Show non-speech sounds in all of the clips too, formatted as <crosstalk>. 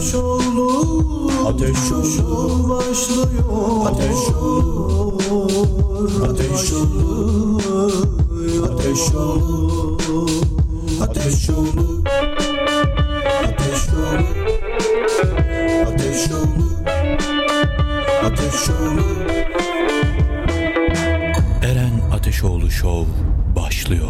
Ateş olur, ateş olur, başlıyor. Ateş olur, ateş olur, ateş olur, ateş olur, ateş olur, ateş olur, ateş olur. Eren Ateşoğlu Show başlıyor.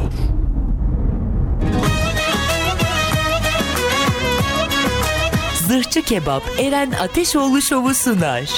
Kebap Eren Ateşoğlu Şovu sunar.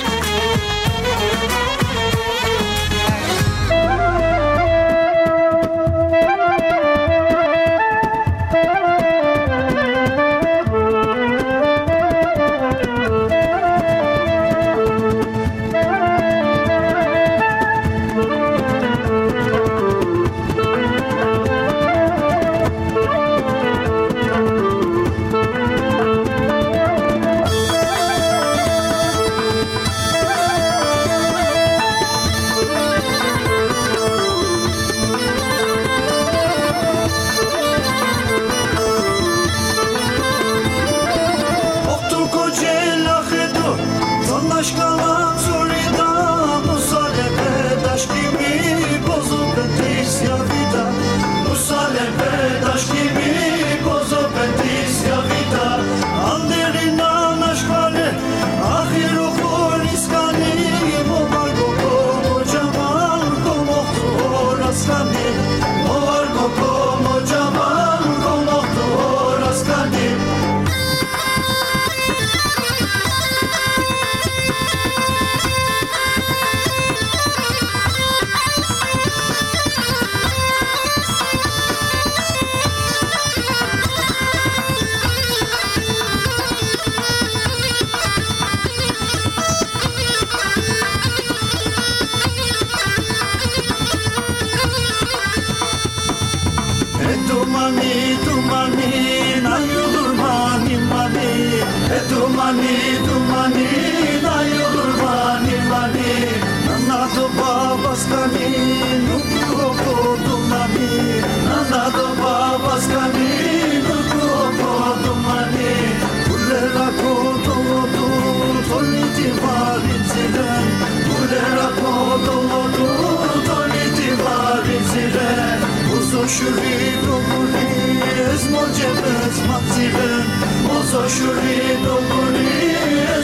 со шури догуни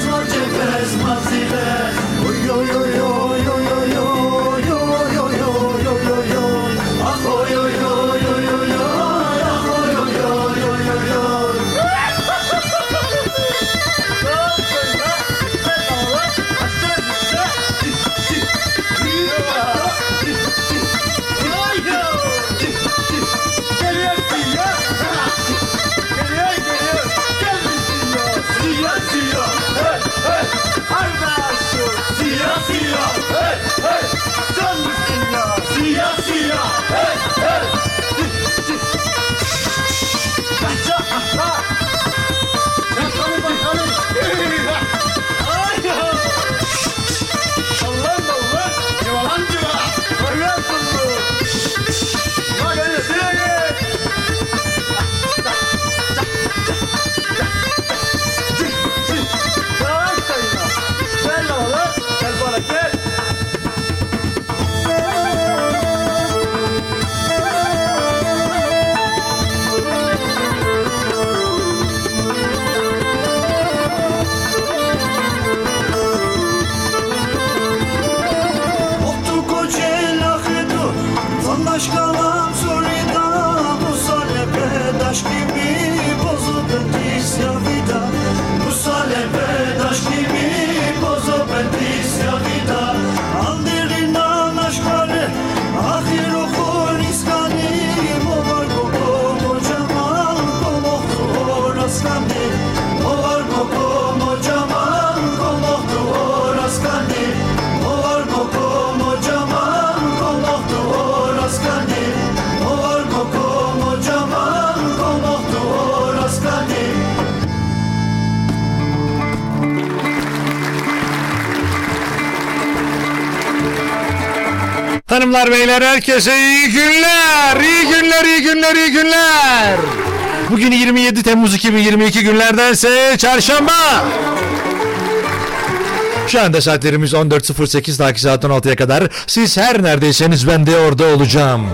зор чепез мазиле hanımlar beyler herkese iyi günler. İyi günler, iyi günler, iyi günler. Bugün 27 Temmuz 2022 günlerdense çarşamba. Şu anda saatlerimiz 14.08 takip saatten 6'ya kadar. Siz her neredeyseniz ben de orada olacağım.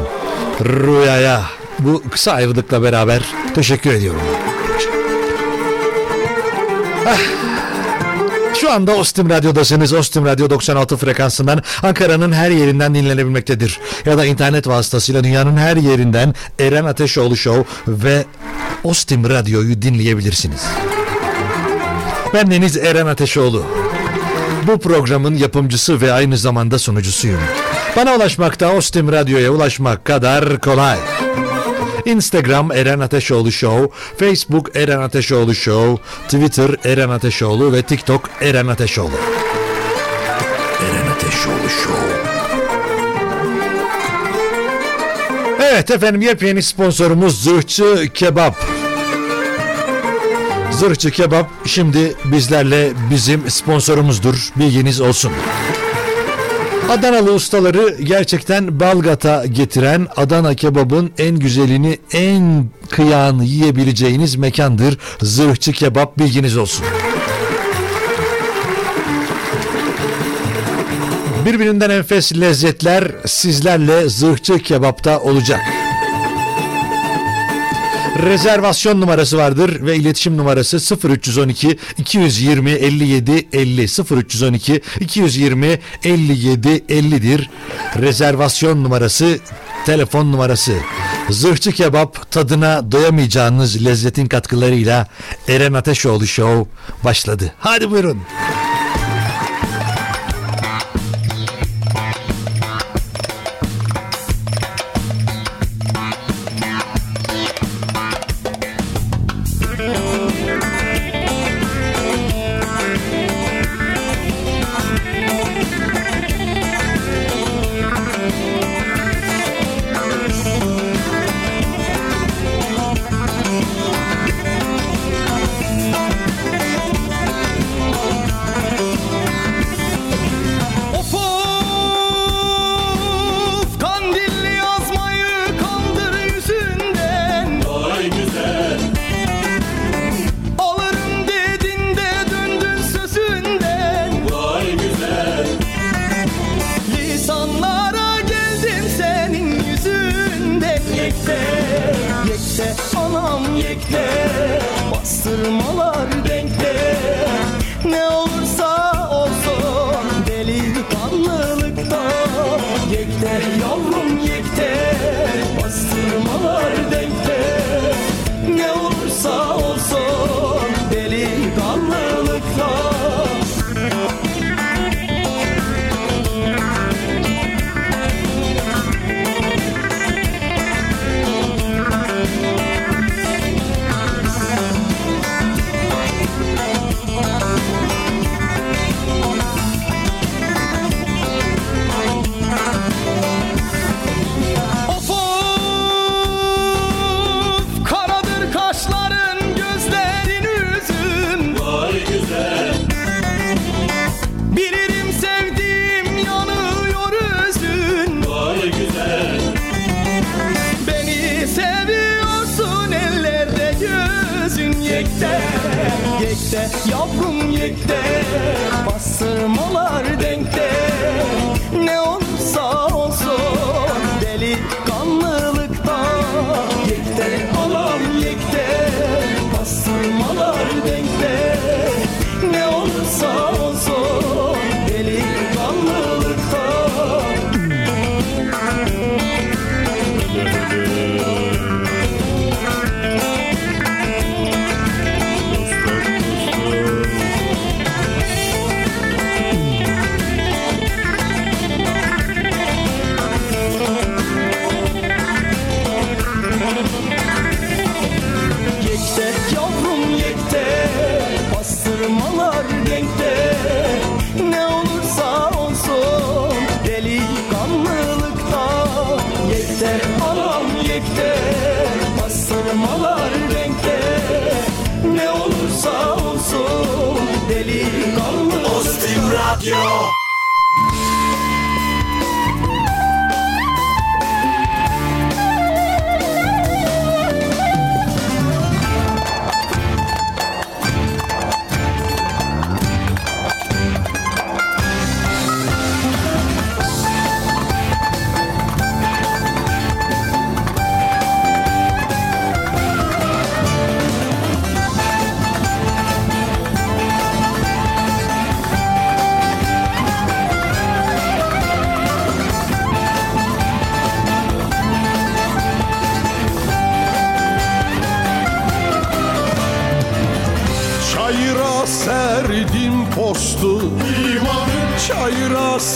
Rüyaya bu kısa ayrılıkla beraber teşekkür ediyorum. Ah. Şu anda Ostim Radyo'dasınız. Ostim Radyo 96 frekansından Ankara'nın her yerinden dinlenebilmektedir. Ya da internet vasıtasıyla dünyanın her yerinden Eren Ateşoğlu Show ve Ostim Radyo'yu dinleyebilirsiniz. Ben Deniz Eren Ateşoğlu. Bu programın yapımcısı ve aynı zamanda sunucusuyum. Bana ulaşmakta Ostim Radyo'ya ulaşmak kadar kolay. Instagram Eren Ateşoğlu Show, Facebook Eren Ateşoğlu Show, Twitter Eren Ateşoğlu ve TikTok Eren Ateşoğlu. Eren Ateşoğlu Show. Evet efendim yepyeni sponsorumuz Zırhçı Kebap. Zırhçı Kebap şimdi bizlerle bizim sponsorumuzdur. Bilginiz olsun. Adanalı ustaları gerçekten Balgat'a getiren Adana kebabın en güzelini, en kıyağını yiyebileceğiniz mekandır. Zırhçı Kebap bilginiz olsun. Birbirinden enfes lezzetler sizlerle Zırhçı Kebap'ta olacak. Rezervasyon numarası vardır ve iletişim numarası 0312 220 57 50 0312 220 57 50'dir. Rezervasyon numarası telefon numarası. Zırhçı kebap tadına doyamayacağınız lezzetin katkılarıyla Eren Ateşoğlu Show başladı. Hadi buyurun.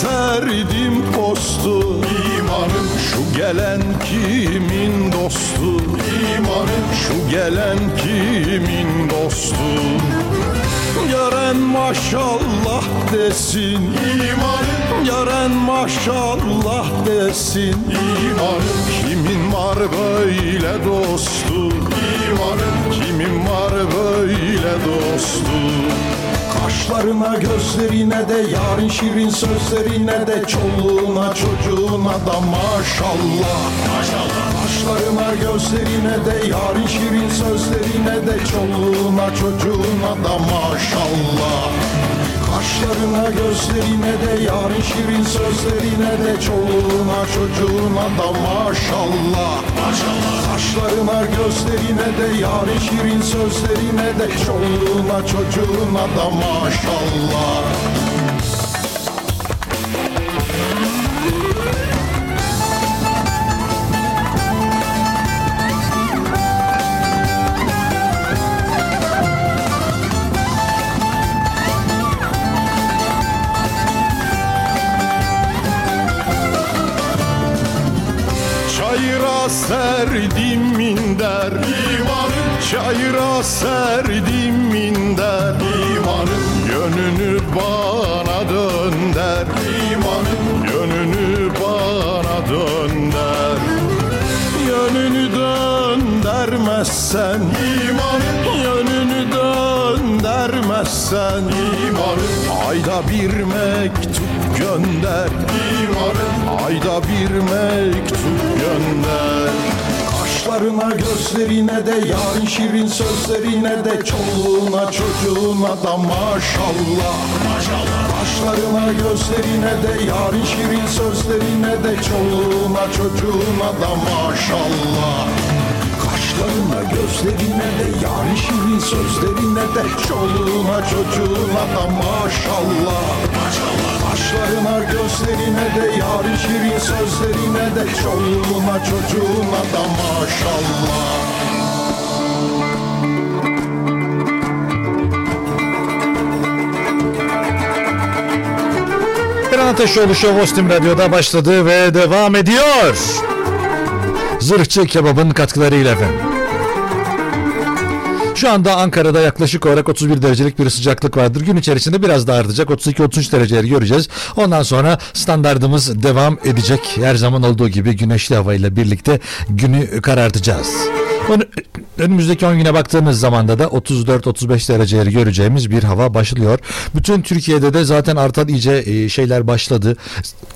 Serdim postu. İmanım Şu gelen kimin dostu? İmanım Şu gelen kimin dostu? Gören maşallah desin. İmanım Gören maşallah desin. İmanım Kimin var böyle dostu? İmanım Kimin var böyle dostu Kaşlarına gözlerine de yarın şirin sözlerine de çoluğuna çocuğuna da maşallah. Maşallah Kaşlarına gözlerine de yarın şirin sözlerine de çoluğuna çocuğuna da maşallah Kaşlarına gözlerine de yarın şirin sözlerine de çoluğuna çocuğuna da maşallah. Maşallah. Kaşlarına gözlerine de yarın şirin sözlerine de çoluğuna çocuğuna da maşallah Çayıra serdim minder. İmanım Yönünü bana dönder. İmanım Yönünü bana dönder. Yönünü döndermezsen İmanım Yönünü döndermezsen İmanım Ayda bir mektup gönder. İmanım Ayda bir mektup gönder Kaşlarına gözlerine de yarın şirin sözlerine de çoluğuna çocuğuna da maşallah Maşallah. Kaşlarına gözlerine de yarın şirin sözlerine de çoluğuna çocuğuna da maşallah Kaşlarına gözlerine de yarın şirin sözlerine de. Çoluğuna çocuğuna da maşallah. Maşallah. Kaşlarına gözlerine de yarın şirin sözlerine de. Çoluğuna çocuğuna da maşallah. Eren Ateşoğlu Show Ostim Radyo'da başladı ve devam ediyor. Zırhçı kebabın katkılarıyla efendim. Şu anda Ankara'da yaklaşık olarak 31 derecelik bir sıcaklık vardır. Gün içerisinde biraz daha artacak. 32-33 dereceleri göreceğiz. Ondan sonra standartımız devam edecek. Her zaman olduğu gibi güneşli havayla birlikte günü karartacağız. Ön- Önümüzdeki 10 güne baktığımız zamanda da 34-35 dereceleri göreceğimiz bir hava başlıyor. Bütün Türkiye'de de zaten artan iyice e, şeyler başladı.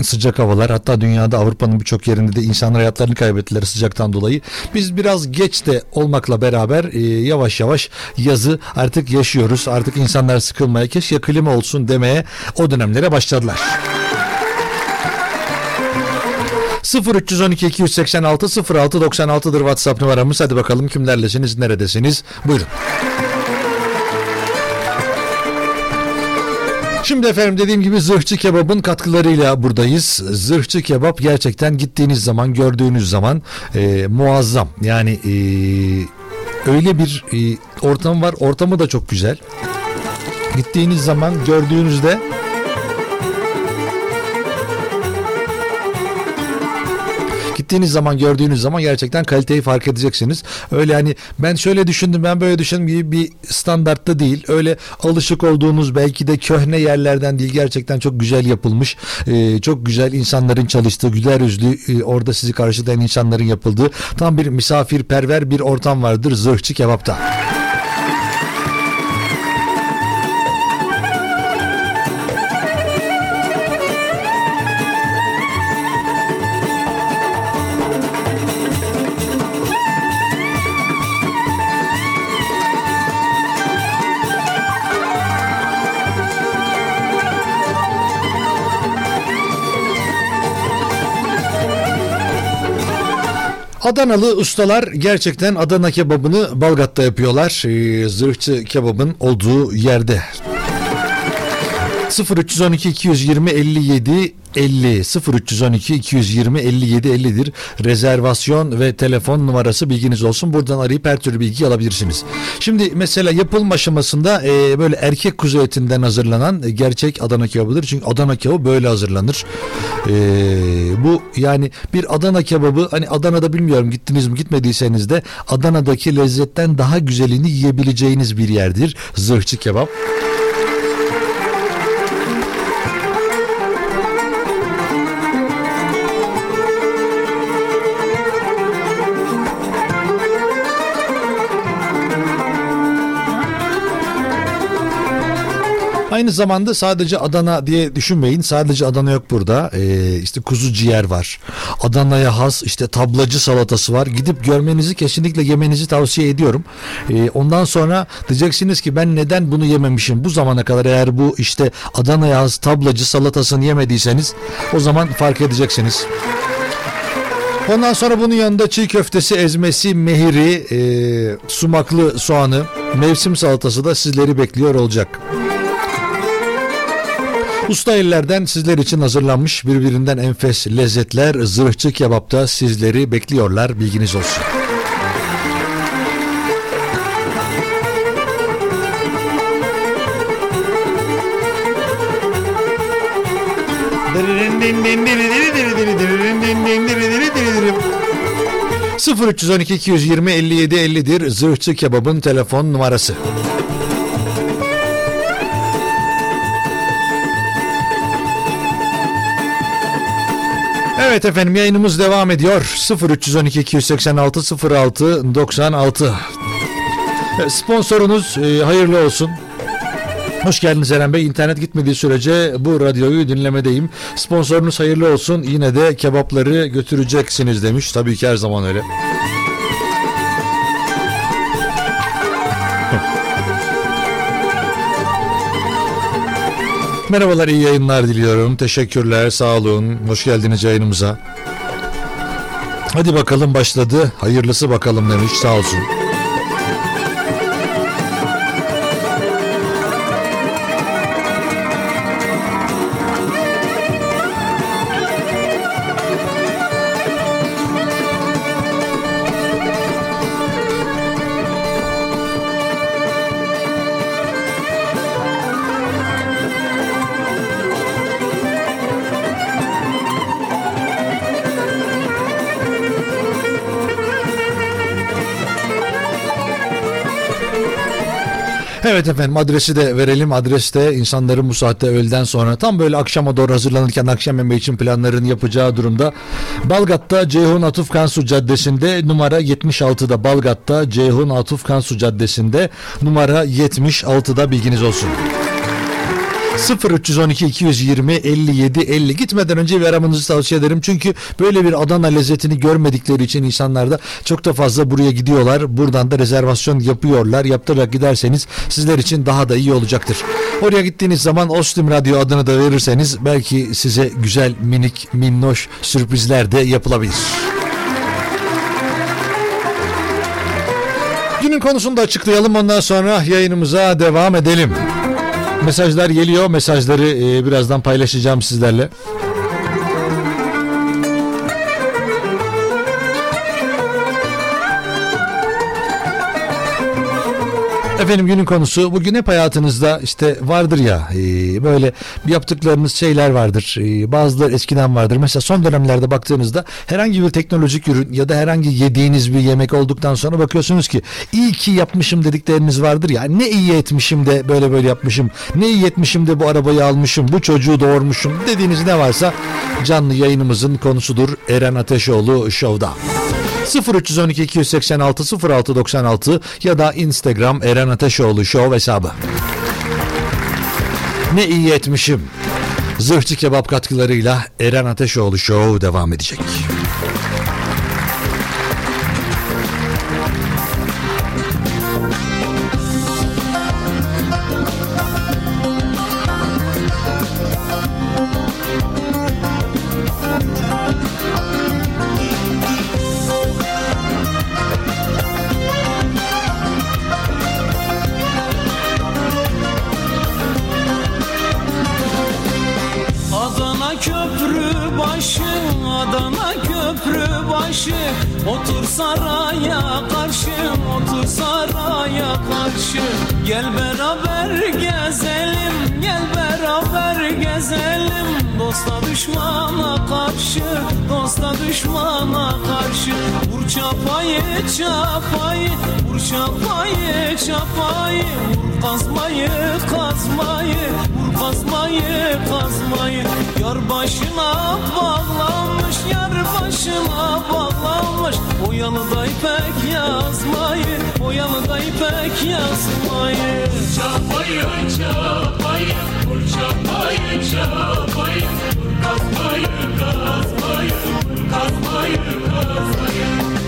Sıcak havalar hatta dünyada Avrupa'nın birçok yerinde de insanlar hayatlarını kaybettiler sıcaktan dolayı. Biz biraz geç de olmakla beraber e, yavaş yavaş yazı artık yaşıyoruz. Artık insanlar sıkılmaya keşke klima olsun demeye o dönemlere başladılar. 0312 286 06 96'dır WhatsApp numaramız. Hadi bakalım kimlerlesiniz, neredesiniz? Buyurun. Şimdi efendim dediğim gibi zırhçı kebabın katkılarıyla buradayız. Zırhçı kebap gerçekten gittiğiniz zaman, gördüğünüz zaman e, muazzam. Yani e, öyle bir e, ortam var. Ortamı da çok güzel. Gittiğiniz zaman gördüğünüzde gittiğiniz zaman gördüğünüz zaman gerçekten kaliteyi fark edeceksiniz. Öyle hani ben şöyle düşündüm ben böyle düşündüm gibi bir standartta değil. Öyle alışık olduğunuz belki de köhne yerlerden değil gerçekten çok güzel yapılmış. e, çok güzel insanların çalıştığı güler yüzlü e, orada sizi karşılayan insanların yapıldığı tam bir misafirperver bir ortam vardır zırhçı kebapta. Adanalı ustalar gerçekten Adana kebabını Balgat'ta yapıyorlar. Ee, zırhçı kebabın olduğu yerde. 0312 220 57 50 0312 220 57 50'dir. Rezervasyon ve telefon numarası bilginiz olsun. Buradan arayıp her türlü bilgi alabilirsiniz. Şimdi mesela yapılma aşamasında e, böyle erkek kuzu etinden hazırlanan e, gerçek Adana kebabıdır. Çünkü Adana kebabı böyle hazırlanır. E, bu yani bir Adana kebabı hani Adana'da bilmiyorum gittiniz mi gitmediyseniz de Adana'daki lezzetten daha güzelini yiyebileceğiniz bir yerdir. Zırhçı kebap. Aynı zamanda sadece Adana diye düşünmeyin. Sadece Adana yok burada. Ee, işte kuzu ciğer var. Adana'ya has işte tablacı salatası var. Gidip görmenizi kesinlikle yemenizi tavsiye ediyorum. Ee, ondan sonra diyeceksiniz ki ben neden bunu yememişim? Bu zamana kadar eğer bu işte Adana'ya has tablacı salatasını yemediyseniz o zaman fark edeceksiniz. Ondan sonra bunun yanında çiğ köftesi, ezmesi, mehiri, e, sumaklı soğanı, mevsim salatası da sizleri bekliyor olacak. Usta ellerden sizler için hazırlanmış birbirinden enfes lezzetler zırhçı kebapta sizleri bekliyorlar bilginiz olsun. ...0312 220 57 50'dir... ...Zırhçı Kebap'ın telefon numarası. Evet efendim yayınımız devam ediyor. 0312 286 06 96. Sponsorunuz e, hayırlı olsun. Hoş geldiniz Eren Bey. İnternet gitmediği sürece bu radyoyu dinlemedeyim. Sponsorunuz hayırlı olsun. Yine de kebapları götüreceksiniz demiş. Tabii ki her zaman öyle. Merhabalar, iyi yayınlar diliyorum. Teşekkürler, sağ olun. Hoş geldiniz yayınımıza. Hadi bakalım başladı. Hayırlısı bakalım demiş, sağ olsun. Evet efendim adresi de verelim. Adreste insanların bu saatte öğleden sonra tam böyle akşama doğru hazırlanırken akşam yemeği için planlarını yapacağı durumda Balgat'ta Ceyhun Atuf Kansu Caddesi'nde numara 76'da Balgat'ta Ceyhun Atuf Kansu Caddesi'nde numara 76'da bilginiz olsun. 0312 220 57 50 gitmeden önce bir aramanızı tavsiye ederim. Çünkü böyle bir Adana lezzetini görmedikleri için insanlar da çok da fazla buraya gidiyorlar. Buradan da rezervasyon yapıyorlar. Yaptırarak giderseniz sizler için daha da iyi olacaktır. Oraya gittiğiniz zaman Ostim Radyo adını da verirseniz belki size güzel minik minnoş sürprizler de yapılabilir. Günün konusunu da açıklayalım ondan sonra yayınımıza devam edelim. Mesajlar geliyor. Mesajları e, birazdan paylaşacağım sizlerle. Efendim günün konusu bugün hep hayatınızda işte vardır ya e, böyle yaptıklarınız şeyler vardır. E, bazıları eskiden vardır. Mesela son dönemlerde baktığınızda herhangi bir teknolojik ürün ya da herhangi yediğiniz bir yemek olduktan sonra bakıyorsunuz ki iyi ki yapmışım dedikleriniz vardır ya. Ne iyi etmişim de böyle böyle yapmışım. Ne iyi etmişim de bu arabayı almışım. Bu çocuğu doğurmuşum dediğiniz ne varsa canlı yayınımızın konusudur. Eren Ateşoğlu Show'da. 0312 286 0696 ya da Instagram Eren Ateşoğlu Show hesabı. Ne iyi etmişim. Zırhçı kebap katkılarıyla Eren Ateşoğlu Show devam edecek. Başına bağlanmış O yalıda ipek yazmayı O yalıda ipek yazmayı. Çapayı çapayı vur çapayı çapayı vur kazmayı kazmayı vur kazmayı kazmayı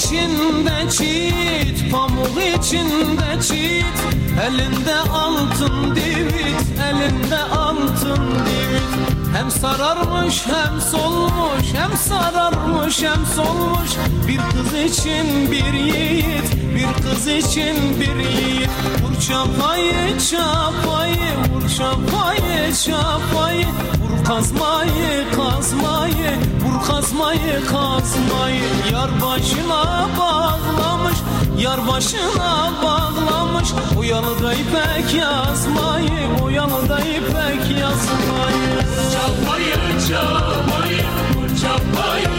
içinde çit, pamuk içinde çit. Elinde altın divit, elinde altın divit. Hem sararmış hem solmuş, hem sararmış hem solmuş. Bir kız için bir yiğit, bir kız için bir yiğit. Vur çapayı çapayı, vur çapayı çapayı. Vur kazmayı kazmayı, vur kazmayı kazmayı. Yar başına bağlamış, yar başına bağlamış. O yalıda ipek yazmayı, o yalıda ipek yazmayı. Çapayı çapayı vur çapayı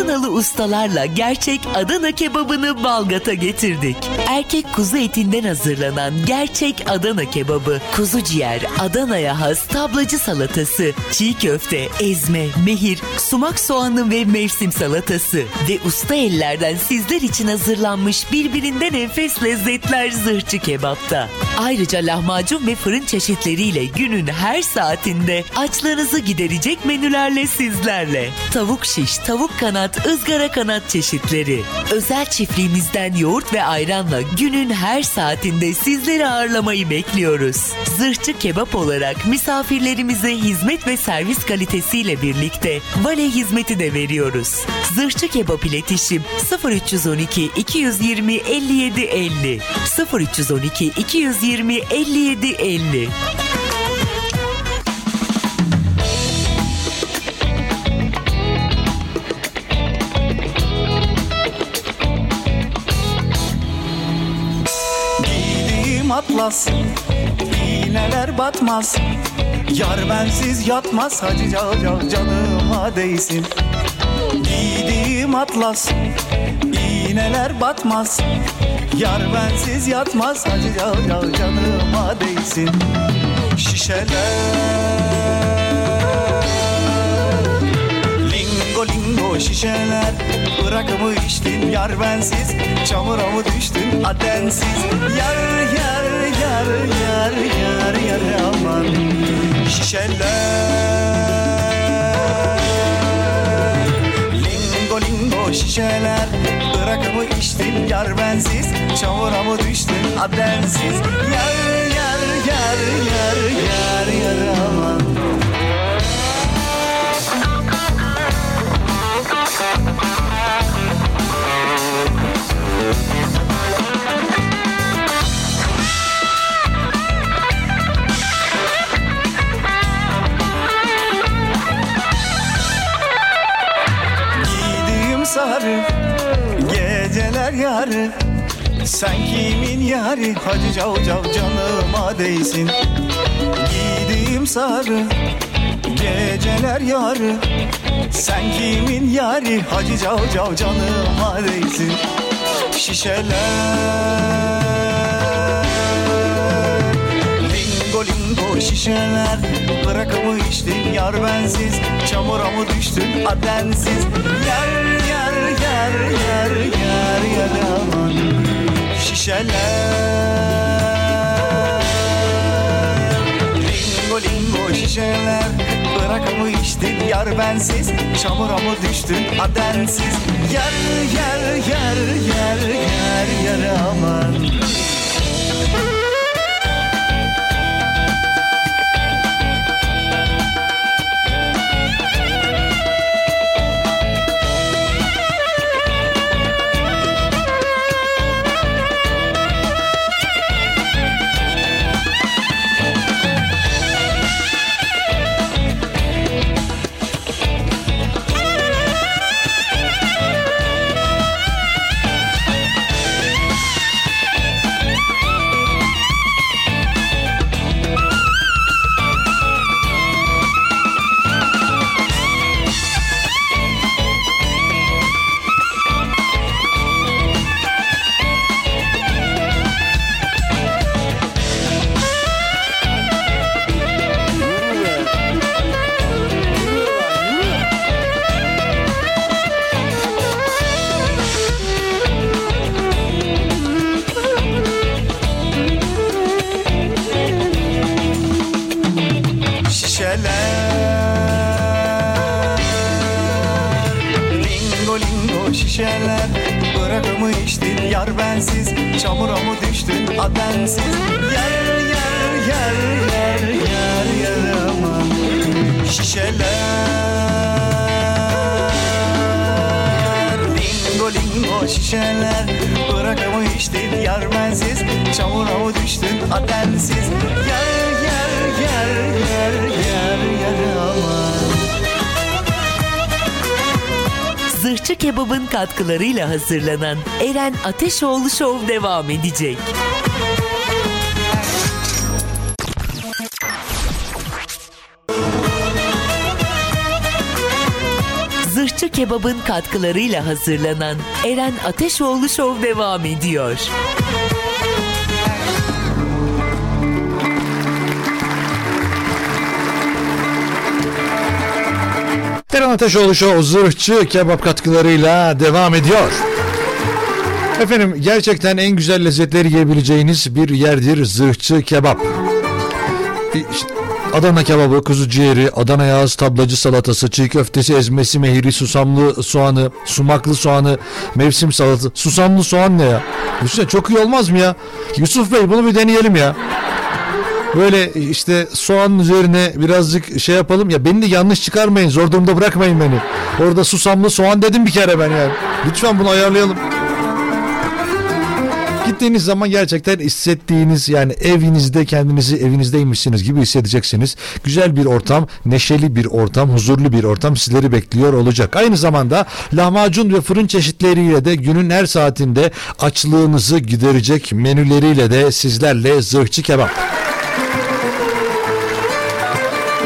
Adanalı ustalarla gerçek Adana kebabını Balgat'a getirdik. Erkek kuzu etinden hazırlanan gerçek Adana kebabı, kuzu ciğer, Adana'ya has tablacı salatası, çiğ köfte, ezme, mehir, sumak soğanı ve mevsim salatası ve usta ellerden sizler için hazırlanmış birbirinden enfes lezzetler zırhçı kebapta. Ayrıca lahmacun ve fırın çeşitleriyle günün her saatinde açlarınızı giderecek menülerle sizlerle. Tavuk şiş, tavuk kanat, ızgara kanat çeşitleri. Özel çiftliğimizden yoğurt ve ayranla günün her saatinde sizleri ağırlamayı bekliyoruz. Zırhçı kebap olarak misafirlerimize hizmet ve servis kalitesiyle birlikte vale hizmeti de veriyoruz. Zırhçı kebap iletişim 0312 220 57 50 0312 220 57 50 Atlas iğneler batmaz. Yar bensiz yatmaz. Hacı cal cal canıma değsin. Giydiğim atlas. İğneler batmaz. Yar bensiz yatmaz. Hacı cal cal canıma değsin. Şişeler. Lingo lingo şişeler. Bırakımı içtin yar bensiz Çamura mı düştün? Adensiz Yar yar yar yar yar yar aman. Şişeler. Lingo lingo şişeler. Bırakımı içtin? Yar bensiz Çamura mı düştün? Adensiz Yar yar yar yar yar yar aman sarı. Geceler yarı. Sen kimin yarı? Hacı cav cav canıma değsin. Gözlerim sarı. Geceler yarı. Sen kimin yari Hacı cav cav canıma değsin. Şişeler lingo şişeler Bırakamı içtin yar bensiz. Çamura mı düştün? Adensiz. Yer yer yer yer yer yer aman. Şişeler. Lingo lingo şişeler Bırakamı içtin yar bensiz. Çamura mı düştün? Adensiz. Yer yer yer yer yer yer aman katkılarıyla hazırlanan Eren Ateşoğlu Show devam edecek. Zırhçı Kebap'ın katkılarıyla hazırlanan Eren Ateşoğlu Show devam ediyor. Eren Ateşoğlu Show zırhçı kebap katkılarıyla devam ediyor. Efendim gerçekten en güzel lezzetleri yiyebileceğiniz bir yerdir zırhçı kebap. İşte Adana kebabı, kuzu ciğeri, Adana yağız, tablacı salatası, çiğ köftesi, ezmesi, mehiri, susamlı soğanı, sumaklı soğanı, mevsim salatı. Susamlı soğan ne ya? Düşünsene çok iyi olmaz mı ya? Yusuf Bey bunu bir deneyelim ya. Böyle işte soğanın üzerine birazcık şey yapalım ya beni de yanlış çıkarmayın zor durumda bırakmayın beni. Orada susamlı soğan dedim bir kere ben yani. Lütfen bunu ayarlayalım. Gittiğiniz zaman gerçekten hissettiğiniz yani evinizde kendinizi evinizdeymişsiniz gibi hissedeceksiniz. Güzel bir ortam, neşeli bir ortam, huzurlu bir ortam sizleri bekliyor olacak. Aynı zamanda lahmacun ve fırın çeşitleriyle de günün her saatinde açlığınızı giderecek menüleriyle de sizlerle zırhçı kebap.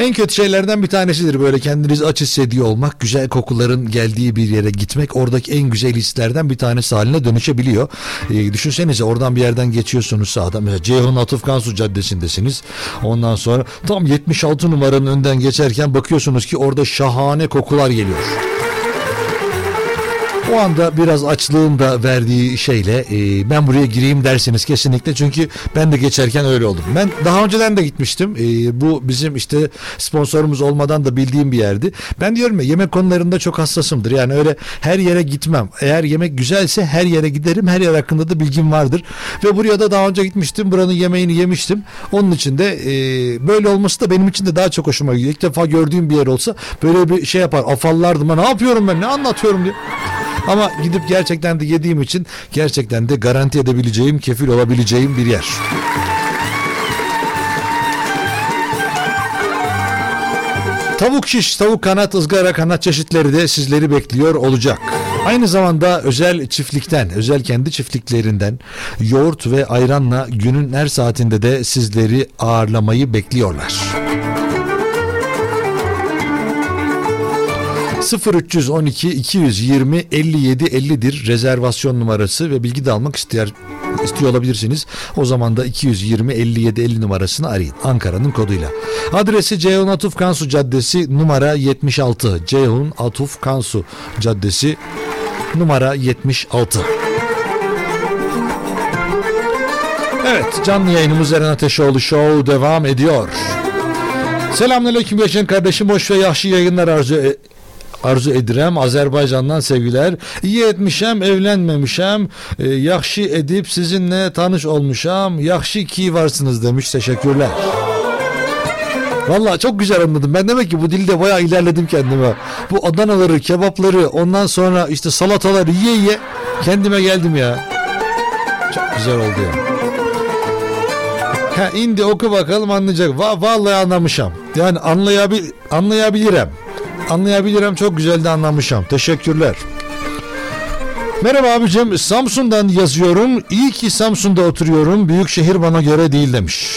En kötü şeylerden bir tanesidir böyle kendinizi aç hissediyor olmak, güzel kokuların geldiği bir yere gitmek oradaki en güzel hislerden bir tanesi haline dönüşebiliyor. Ee, düşünsenize oradan bir yerden geçiyorsunuz sağda mesela Ceyhun Atıf Kansu Caddesi'ndesiniz. Ondan sonra tam 76 numaranın önden geçerken bakıyorsunuz ki orada şahane kokular geliyor. O anda biraz açlığın da verdiği şeyle e, ben buraya gireyim dersiniz kesinlikle. Çünkü ben de geçerken öyle oldum. Ben daha önceden de gitmiştim. E, bu bizim işte sponsorumuz olmadan da bildiğim bir yerdi. Ben diyorum ya yemek konularında çok hassasımdır. Yani öyle her yere gitmem. Eğer yemek güzelse her yere giderim. Her yer hakkında da bilgim vardır. Ve buraya da daha önce gitmiştim. Buranın yemeğini yemiştim. Onun için de e, böyle olması da benim için de daha çok hoşuma gidiyor. İlk defa gördüğüm bir yer olsa böyle bir şey yapar. Afallardım. Ne yapıyorum ben? Ne anlatıyorum diye. Ama gidip gerçekten de yediğim için gerçekten de garanti edebileceğim, kefil olabileceğim bir yer. Tavuk şiş, tavuk kanat, ızgara kanat çeşitleri de sizleri bekliyor olacak. Aynı zamanda özel çiftlikten, özel kendi çiftliklerinden yoğurt ve ayranla günün her saatinde de sizleri ağırlamayı bekliyorlar. 0312 220 57 50'dir rezervasyon numarası ve bilgi de almak ister istiyor olabilirsiniz. O zaman da 220 57 50 numarasını arayın. Ankara'nın koduyla. Adresi Ceyhun Atuf Kansu Caddesi numara 76. Ceyhun Atuf Kansu Caddesi numara 76. Evet canlı yayınımız Eren Ateşoğlu Show devam ediyor. Selamünaleyküm Yaşın kardeşim hoş ve yaxşı yayınlar arzu e- arzu edirəm. Azərbaycandan sevgiler. İyi etmişəm, evlenmemişəm. E, yaxşı edip sizinle tanış olmuşam. Yaxşı ki varsınız demiş. Teşekkürler. Valla çok güzel anladım. Ben demek ki bu dilde bayağı ilerledim kendime. Bu Adanaları, kebapları, ondan sonra işte salataları yiye yiye kendime geldim ya. Çok güzel oldu ya. Ha indi oku bakalım anlayacak. Va vallahi anlamışam. Yani anlayabil anlayabilirim. Anlayabilirim çok güzel de anlamışam. Teşekkürler. Merhaba abicim Samsun'dan yazıyorum. İyi ki Samsun'da oturuyorum. Büyük şehir bana göre değil demiş.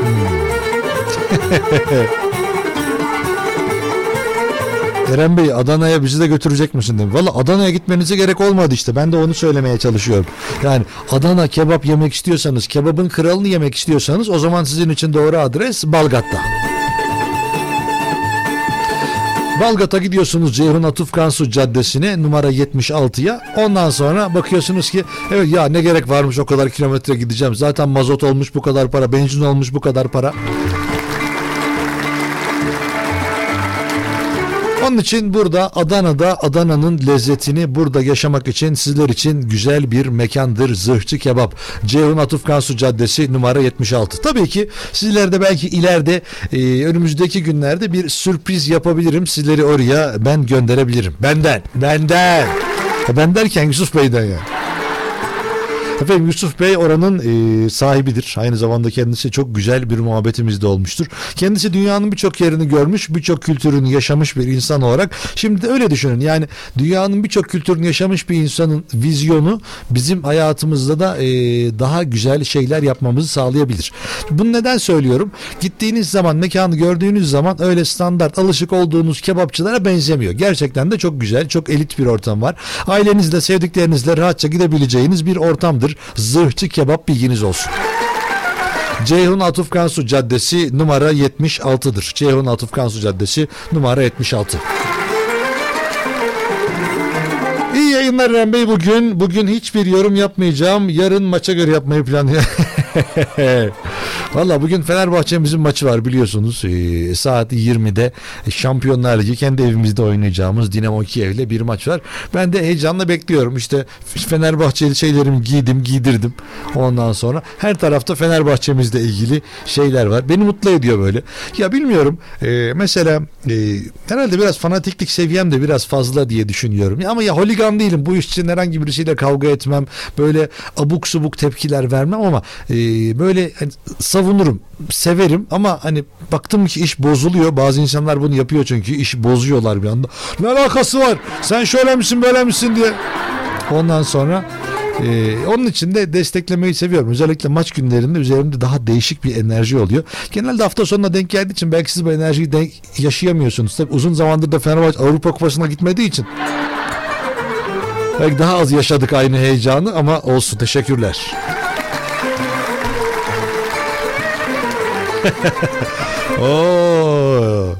Hmm. <laughs> Eren Bey Adana'ya bizi de götürecek misin dedim. Valla Adana'ya gitmenize gerek olmadı işte. Ben de onu söylemeye çalışıyorum. Yani Adana kebap yemek istiyorsanız, kebabın kralını yemek istiyorsanız o zaman sizin için doğru adres Balgat'ta. Balgat'a gidiyorsunuz Ceyhun Atuf Kansu Caddesi'ne numara 76'ya. Ondan sonra bakıyorsunuz ki evet ya ne gerek varmış o kadar kilometre gideceğim. Zaten mazot olmuş bu kadar para, benzin olmuş bu kadar para. Onun için burada Adana'da Adana'nın lezzetini burada yaşamak için sizler için güzel bir mekandır. Zırhçı Kebap. Ceyhun Atuf Kansu Caddesi numara 76. Tabii ki sizlerde belki ileride e, önümüzdeki günlerde bir sürpriz yapabilirim. Sizleri oraya ben gönderebilirim. Benden. Benden. Ben derken Yusuf Bey'den ya. Efendim Yusuf Bey oranın e, sahibidir. Aynı zamanda kendisi çok güzel bir muhabbetimiz de olmuştur. Kendisi dünyanın birçok yerini görmüş, birçok kültürünü yaşamış bir insan olarak. Şimdi de öyle düşünün. Yani dünyanın birçok kültürünü yaşamış bir insanın vizyonu bizim hayatımızda da e, daha güzel şeyler yapmamızı sağlayabilir. Bunu neden söylüyorum? Gittiğiniz zaman, mekanı gördüğünüz zaman öyle standart, alışık olduğunuz kebapçılara benzemiyor. Gerçekten de çok güzel, çok elit bir ortam var. Ailenizle, sevdiklerinizle rahatça gidebileceğiniz bir ortamdır. Zırhçı kebap bilginiz olsun. Ceyhun Atuf Kansu Caddesi numara 76'dır. Ceyhun Atuf Kansu Caddesi numara 76. İyi yayınlar Eren Bey bugün. Bugün hiçbir yorum yapmayacağım. Yarın maça göre yapmayı planlıyorum. <laughs> Valla bugün Fenerbahçe'mizin maçı var biliyorsunuz. Ee, saat 20'de Şampiyonlar Ligi kendi evimizde oynayacağımız Dinamo Kiev'le bir maç var. Ben de heyecanla bekliyorum. İşte Fenerbahçeli şeylerimi giydim, giydirdim. Ondan sonra her tarafta Fenerbahçe'mizle ilgili şeyler var. Beni mutlu ediyor böyle. Ya bilmiyorum. Ee, mesela e, herhalde biraz fanatiklik seviyem de biraz fazla diye düşünüyorum. Ya ama ya holigan değilim. Bu iş için herhangi birisiyle kavga etmem. Böyle abuk subuk tepkiler vermem ama e, böyle hani, savunurum. Severim ama hani baktım ki iş bozuluyor. Bazı insanlar bunu yapıyor çünkü işi bozuyorlar bir anda. Ne alakası var? Sen şöyle misin böyle misin diye. Ondan sonra ee, onun için de desteklemeyi seviyorum. Özellikle maç günlerinde üzerimde daha değişik bir enerji oluyor. Genelde hafta sonuna denk geldiği için belki siz bu enerjiyi denk yaşayamıyorsunuz. Tabii uzun zamandır da Fenerbahçe Avrupa Kupası'na gitmediği için belki daha az yaşadık aynı heyecanı ama olsun teşekkürler. <laughs>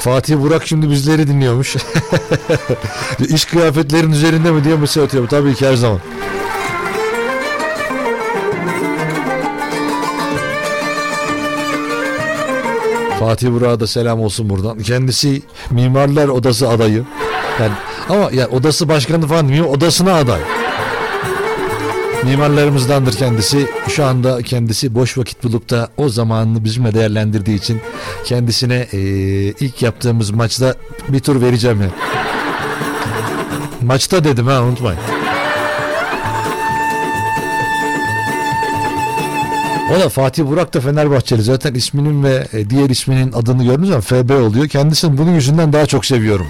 Fatih Burak şimdi bizleri dinliyormuş. <laughs> İş kıyafetlerin üzerinde mi diye mesaj atıyor. Tabii ki her zaman. Fatih Burak'a da selam olsun buradan. Kendisi Mimarlar Odası adayı. Yani ama ya odası başkanı falan değil, odasına aday. Mimarlarımızdandır kendisi. Şu anda kendisi boş vakit bulup da o zamanını bizimle değerlendirdiği için kendisine eee, ilk yaptığımız maçta bir tur vereceğim ya. Maçta dedim ha unutmayın. O da Fatih Burak da Fenerbahçeli. Zaten isminin ve e, diğer isminin adını gördüğünüz zaman FB oluyor. Kendisini bunun yüzünden daha çok seviyorum.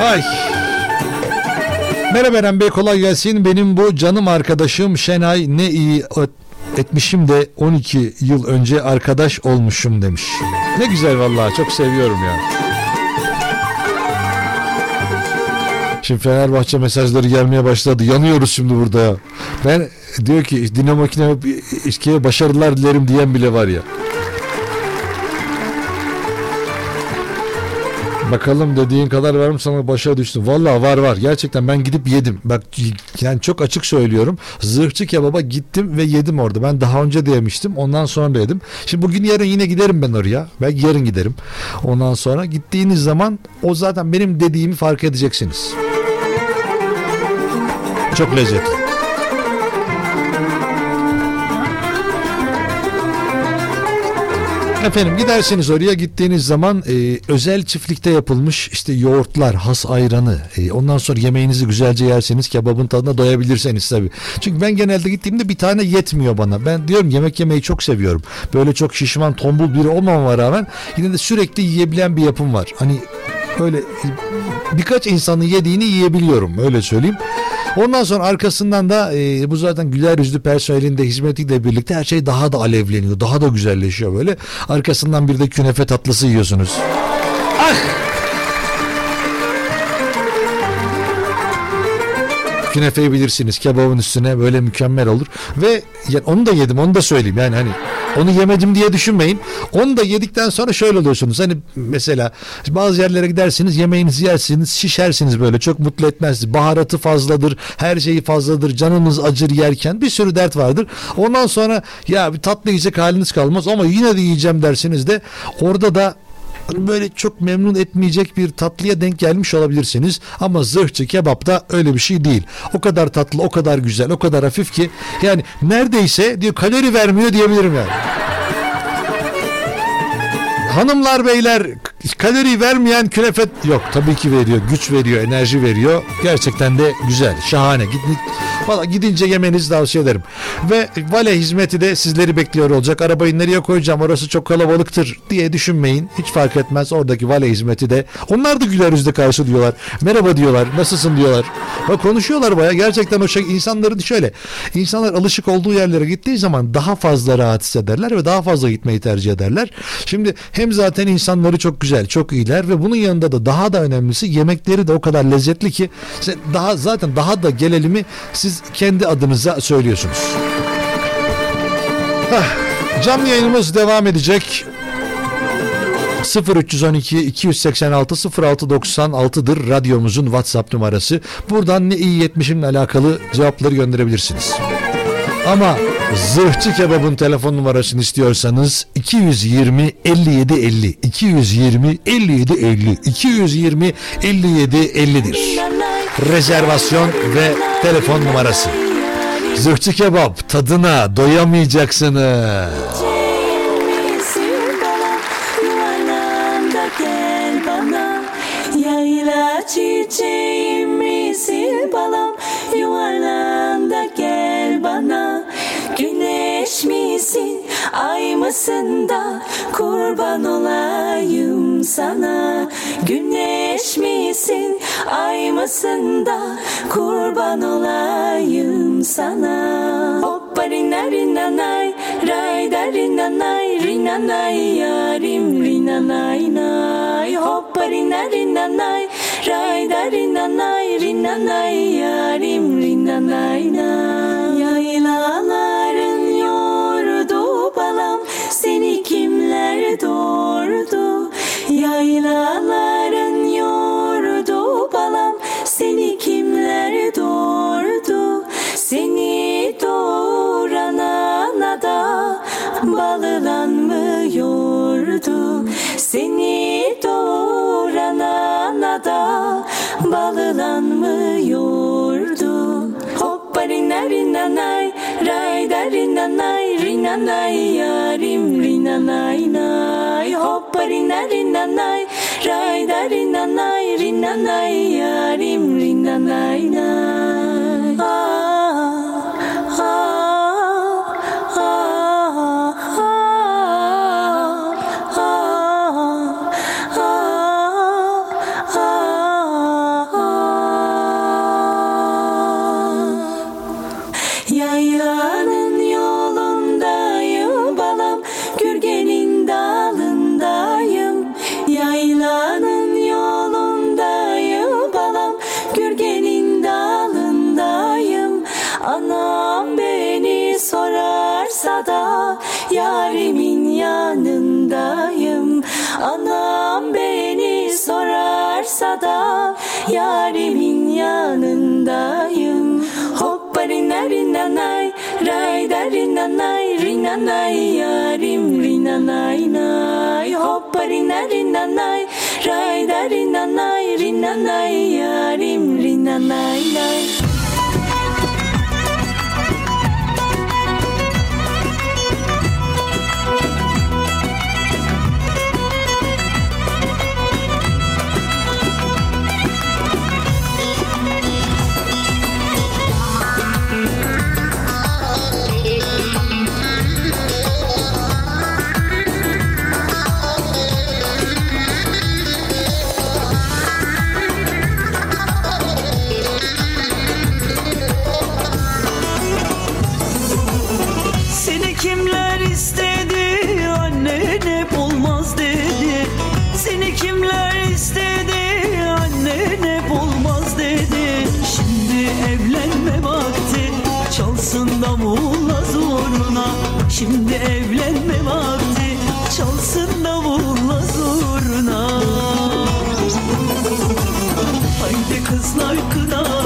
Ay. Merhaba Eren Bey kolay gelsin. Benim bu canım arkadaşım Şenay ne iyi etmişim de 12 yıl önce arkadaş olmuşum demiş. Ne güzel vallahi çok seviyorum ya. Şimdi Fenerbahçe mesajları gelmeye başladı. Yanıyoruz şimdi burada ya. Ben diyor ki Dinamo Kine'ye başarılar dilerim diyen bile var ya. Bakalım dediğin kadar var mı sana başa düştü. Vallahi var var. Gerçekten ben gidip yedim. Bak yani çok açık söylüyorum. Zırhçı kebaba gittim ve yedim orada. Ben daha önce de yemiştim. Ondan sonra yedim. Şimdi bugün yarın yine giderim ben oraya. Ben yarın giderim. Ondan sonra gittiğiniz zaman o zaten benim dediğimi fark edeceksiniz. Çok lezzetli. Efendim giderseniz oraya gittiğiniz zaman e, özel çiftlikte yapılmış işte yoğurtlar, has ayranı e, ondan sonra yemeğinizi güzelce yerseniz kebabın tadına doyabilirseniz tabii. Çünkü ben genelde gittiğimde bir tane yetmiyor bana. Ben diyorum yemek yemeyi çok seviyorum. Böyle çok şişman tombul biri olmama rağmen yine de sürekli yiyebilen bir yapım var. Hani böyle birkaç insanın yediğini yiyebiliyorum öyle söyleyeyim. Ondan sonra arkasından da e, bu zaten güler yüzlü personelin de hizmetiyle birlikte her şey daha da alevleniyor. Daha da güzelleşiyor böyle. Arkasından bir de künefe tatlısı yiyorsunuz. Künefeyi bilirsiniz kebabın üstüne böyle mükemmel olur ve yani onu da yedim onu da söyleyeyim yani hani onu yemedim diye düşünmeyin. Onu da yedikten sonra şöyle oluyorsunuz. Hani mesela bazı yerlere gidersiniz yemeğinizi yersiniz şişersiniz böyle çok mutlu etmez. Baharatı fazladır her şeyi fazladır canınız acır yerken bir sürü dert vardır. Ondan sonra ya bir tatlı yiyecek haliniz kalmaz ama yine de yiyeceğim dersiniz de orada da böyle çok memnun etmeyecek bir tatlıya denk gelmiş olabilirsiniz. Ama zırhçı kebapta öyle bir şey değil. O kadar tatlı, o kadar güzel, o kadar hafif ki yani neredeyse diyor kalori vermiyor diyebilirim yani. Hanımlar beyler kalori vermeyen künefe yok. Tabii ki veriyor güç veriyor enerji veriyor. Gerçekten de güzel şahane. Gidin, valla gidince yemenizi tavsiye ederim. Ve vale hizmeti de sizleri bekliyor olacak. Arabayı nereye koyacağım orası çok kalabalıktır diye düşünmeyin. Hiç fark etmez oradaki vale hizmeti de. Onlar da güler yüzle karşılıyorlar merhaba diyorlar nasılsın diyorlar. Bak konuşuyorlar baya gerçekten o şey insanların şöyle insanlar alışık olduğu yerlere gittiği zaman daha fazla rahat hissederler ve daha fazla gitmeyi tercih ederler. Şimdi hem zaten insanları çok güzel, çok iyiler ve bunun yanında da daha da önemlisi yemekleri de o kadar lezzetli ki daha zaten daha da gelenimi siz kendi adınıza söylüyorsunuz. Hah, canlı yayınımız devam edecek. 0312 286 0696'dır radyomuzun WhatsApp numarası. Buradan ne iyi yetmişimle alakalı cevapları gönderebilirsiniz. Ama zırhçı kebabın telefon numarasını istiyorsanız 220 57 50 220 57 50 220 57 50'dir. Rezervasyon ve telefon numarası. Zırhçı kebap tadına doyamayacaksınız. Yayla ay mısın da kurban olayım sana. Güneş misin ay mısın da kurban olayım sana? Hoppa rina rina nay ray da rina nay rina nay yarim rina nay nay. Hoppa rina rina nay ray da rina nay rina nay yarim rina nay nay kimler doğurdu Yaylaların yordu balam. Seni kimler doğurdu? Seni doğuran ana da balılan mı yordu Seni doğuran ana da balılan mı yordu Hoppa rina rina nay ray da rina nay rina nay yarim rina nay nay Hoppa rina rina nay ray da rina nay rina nay yarim rina nay nay nay Rina nay yarim rina nay nay Hoppa rina rina nay Ray da rina nay Rina nay yarim rina kimler istedi annen hep olmaz dedi. Şimdi evlenme vakti çalsın davulla zurna Şimdi evlenme vakti çalsın davulla zurna Haydi kızlar kınaya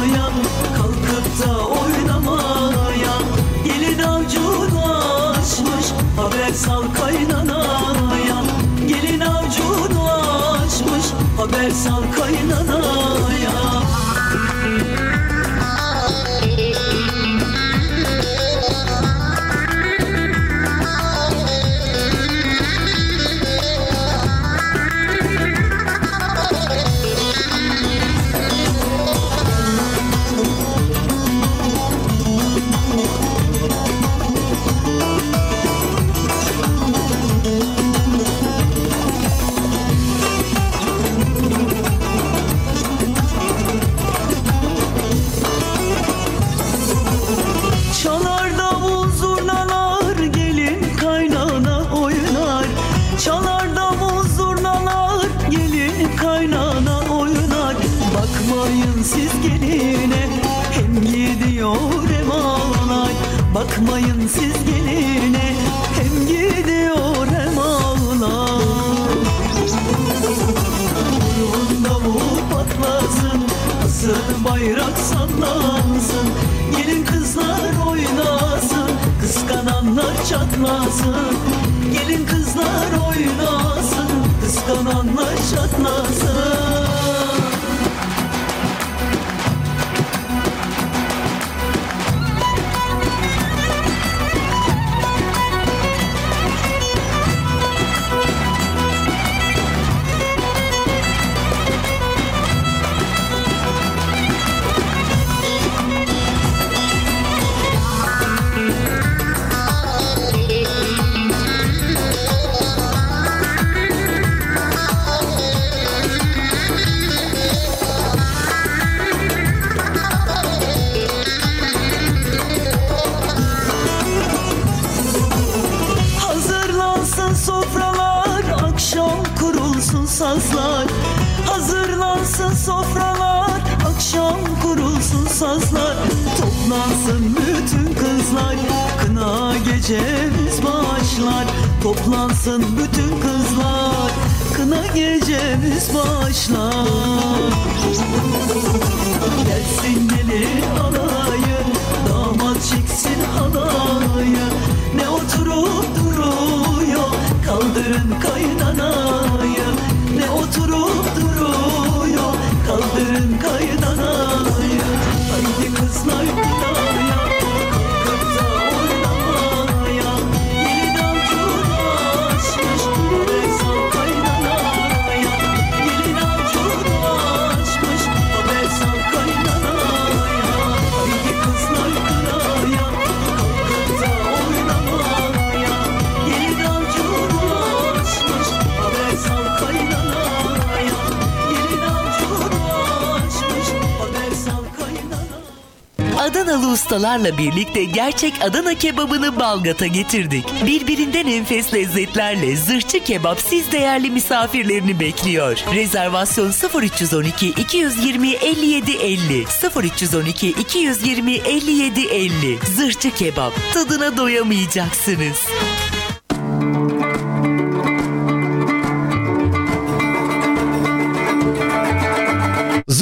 kızlar kına gecemiz başlar. Toplansın bütün kızlar kına gecemiz başlar. Gelsin gelin alayı Damat çeksin halayı Ne oturup duruyor Kaldırın kaynanayı. Ne oturup duruyor Kaldırın kaynanayı. Haydi kızlar binaya Adanalı ustalarla birlikte gerçek Adana kebabını Balgat'a getirdik. Birbirinden enfes lezzetlerle zırhçı kebap siz değerli misafirlerini bekliyor. Rezervasyon 0312 220 57 50 0312 220 57 50 Zırhçı kebap tadına doyamayacaksınız.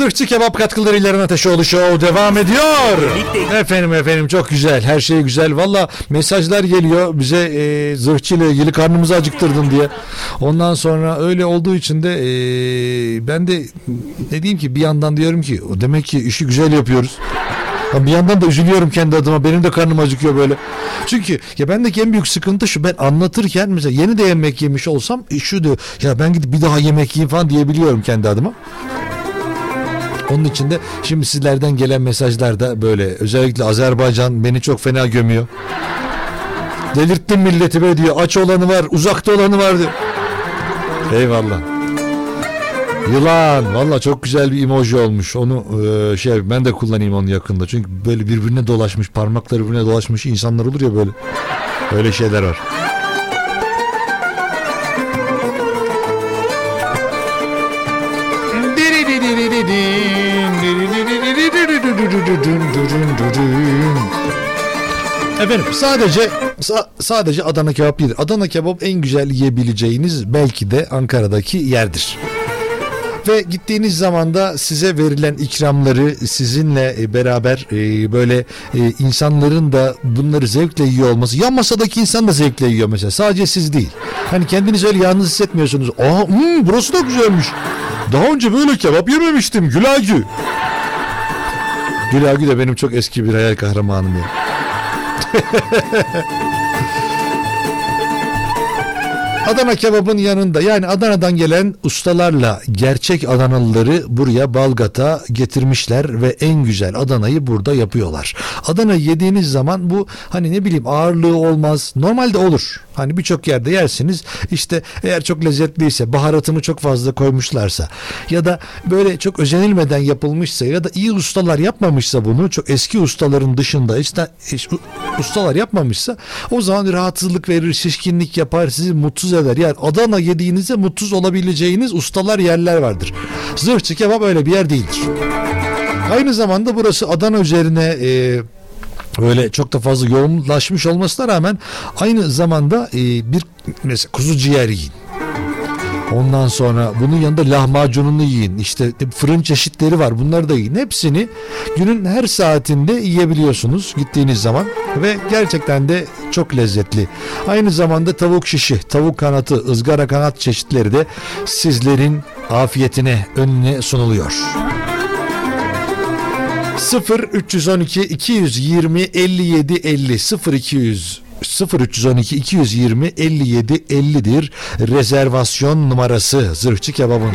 Zırhçı Kebap katkılarıyla Eren Ateşoğlu Show devam ediyor. Birlikte. Efendim efendim çok güzel her şey güzel. Valla mesajlar geliyor bize e, zırhçı ile ilgili karnımızı acıktırdın diye. Ondan sonra öyle olduğu için de e, ben de ne diyeyim ki bir yandan diyorum ki o demek ki işi güzel yapıyoruz. Ha, Bir yandan da üzülüyorum kendi adıma. Benim de karnım acıkıyor böyle. Çünkü ya bendeki en büyük sıkıntı şu. Ben anlatırken mesela yeni de yemek yemiş olsam e, şu diyor. Ya ben gidip bir daha yemek yiyeyim falan diyebiliyorum kendi adıma. Onun için de şimdi sizlerden gelen mesajlarda böyle özellikle Azerbaycan beni çok fena gömüyor. Delirttin milleti be diyor. Aç olanı var, uzakta olanı var diyor. Eyvallah. Yılan. Valla çok güzel bir emoji olmuş. Onu e, şey ben de kullanayım onu yakında. Çünkü böyle birbirine dolaşmış, parmakları birbirine dolaşmış insanlar olur ya böyle. Öyle şeyler var. Efendim sadece sa- sadece Adana kebap değil. Adana kebap en güzel yiyebileceğiniz belki de Ankara'daki yerdir. Ve gittiğiniz zaman da size verilen ikramları sizinle e, beraber e, böyle e, insanların da bunları zevkle yiyor olması. Yan masadaki insan da zevkle yiyor mesela. Sadece siz değil. Hani kendiniz öyle yalnız hissetmiyorsunuz. Aa hmm, burası da güzelmiş. Daha önce böyle kebap yememiştim. Gülagü. Gülagü de benim çok eski bir hayal kahramanım ya. <laughs> Adana kebabın yanında yani Adana'dan gelen ustalarla gerçek Adanalıları buraya Balgat'a getirmişler ve en güzel Adana'yı burada yapıyorlar. Adana yediğiniz zaman bu hani ne bileyim ağırlığı olmaz. Normalde olur. Hani birçok yerde yersiniz. İşte eğer çok lezzetliyse, baharatını çok fazla koymuşlarsa ya da böyle çok özenilmeden yapılmışsa ya da iyi ustalar yapmamışsa bunu çok eski ustaların dışında işte ustalar yapmamışsa o zaman rahatsızlık verir, şişkinlik yapar, sizi mutsuz eder. Yani Adana yediğinizde mutsuz olabileceğiniz ustalar yerler vardır. Zırhçı kebap öyle bir yer değildir. Aynı zamanda burası Adana üzerine e, böyle çok da fazla yoğunlaşmış olmasına rağmen aynı zamanda e, bir mesela kuzu ciğer yiyin. Ondan sonra bunun yanında lahmacununu yiyin. İşte fırın çeşitleri var. Bunları da yiyin. Hepsini günün her saatinde yiyebiliyorsunuz gittiğiniz zaman ve gerçekten de çok lezzetli. Aynı zamanda tavuk şişi, tavuk kanatı, ızgara kanat çeşitleri de sizlerin afiyetine önüne sunuluyor. 0 312 220 57 50 0 200 0312 220 57 50'dir rezervasyon numarası Zırhçı Kebab'ın.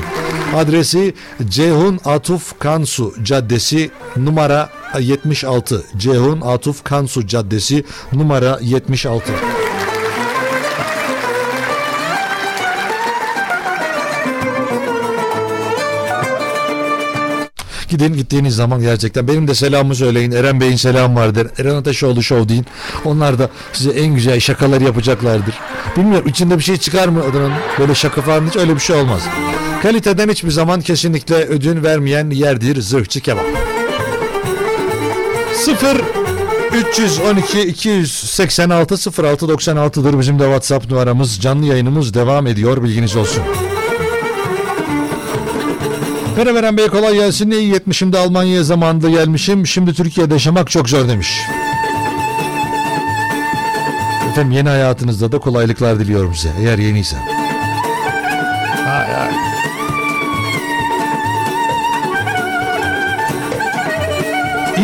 Adresi Ceyhun Atuf Kansu Caddesi numara 76. Ceyhun Atuf Kansu Caddesi numara 76. Gidin gittiğiniz zaman gerçekten benim de selamımı söyleyin. Eren Bey'in selamı vardır. Eren Ateşoğlu Show deyin. Onlar da size en güzel şakalar yapacaklardır. Bilmiyorum içinde bir şey çıkar mı Adana'nın? Böyle şaka falan hiç öyle bir şey olmaz. Kaliteden hiçbir zaman kesinlikle ödün vermeyen yerdir Zırhçı Kebap. 0 312 286 06 96'dır bizim de WhatsApp numaramız. Canlı yayınımız devam ediyor bilginiz olsun. Veren veren bey kolay gelsin. İyi yetmişim de Almanya'ya zamanında gelmişim. Şimdi Türkiye'de yaşamak çok zor demiş. Efendim yeni hayatınızda da kolaylıklar diliyorum size. Eğer yeniyse. Hay hay.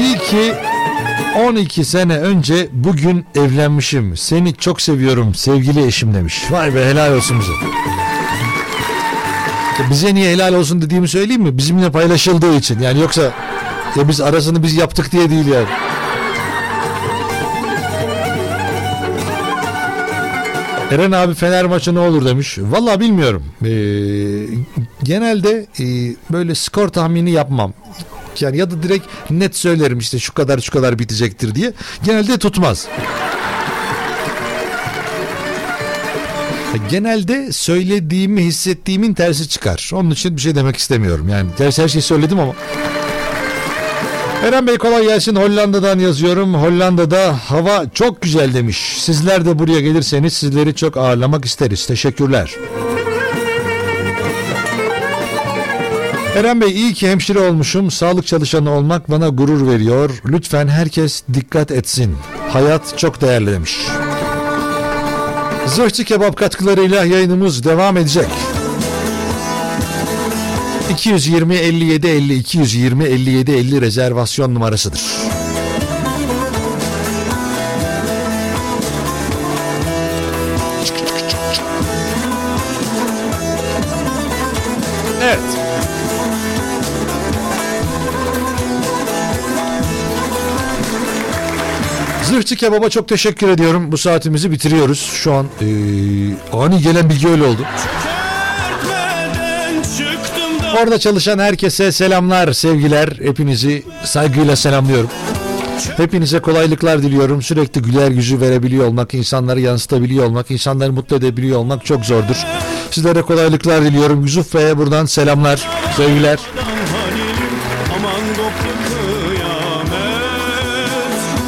İyi ki 12 sene önce bugün evlenmişim. Seni çok seviyorum sevgili eşim demiş. Vay be helal olsun bize. Ya bize niye helal olsun dediğimi söyleyeyim mi? Bizimle paylaşıldığı için. Yani yoksa ya biz arasını biz yaptık diye değil yani. Eren abi Fener maçı ne olur demiş. Vallahi bilmiyorum. Ee, genelde e, böyle skor tahmini yapmam. Yani ya da direkt net söylerim işte şu kadar şu kadar bitecektir diye. Genelde tutmaz. Genelde söylediğimi hissettiğimin tersi çıkar. Onun için bir şey demek istemiyorum. Yani gerçi her şeyi söyledim ama. Eren Bey kolay gelsin. Hollanda'dan yazıyorum. Hollanda'da hava çok güzel demiş. Sizler de buraya gelirseniz sizleri çok ağırlamak isteriz. Teşekkürler. Eren Bey iyi ki hemşire olmuşum. Sağlık çalışanı olmak bana gurur veriyor. Lütfen herkes dikkat etsin. Hayat çok değerli demiş. Zırhçı kebap katkılarıyla yayınımız devam edecek. 220 57 50 220 57 50 rezervasyon numarasıdır. Zırhçı Kebap'a çok teşekkür ediyorum. Bu saatimizi bitiriyoruz. Şu an eee, ani gelen bilgi öyle oldu. Orada çalışan herkese selamlar, sevgiler. Hepinizi saygıyla selamlıyorum. Hepinize kolaylıklar diliyorum. Sürekli güler yüzü verebiliyor olmak, insanları yansıtabiliyor olmak, insanları mutlu edebiliyor olmak çok zordur. Sizlere kolaylıklar diliyorum. Yusuf Bey'e buradan selamlar, sevgiler.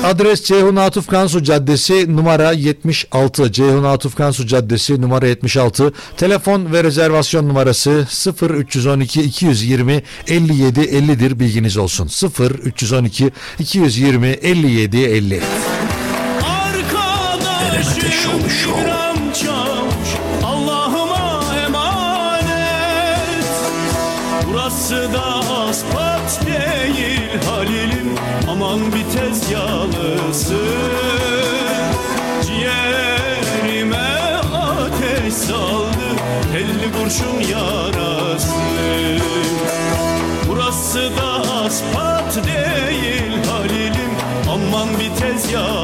Adres Ceyhun Atuf Kansu Caddesi numara 76. Ceyhun Atuf Kansu Caddesi numara 76. Telefon ve rezervasyon numarası 0312 220 57 50'dir bilginiz olsun. 0312 220 57 50. Arkadaşım İrem bir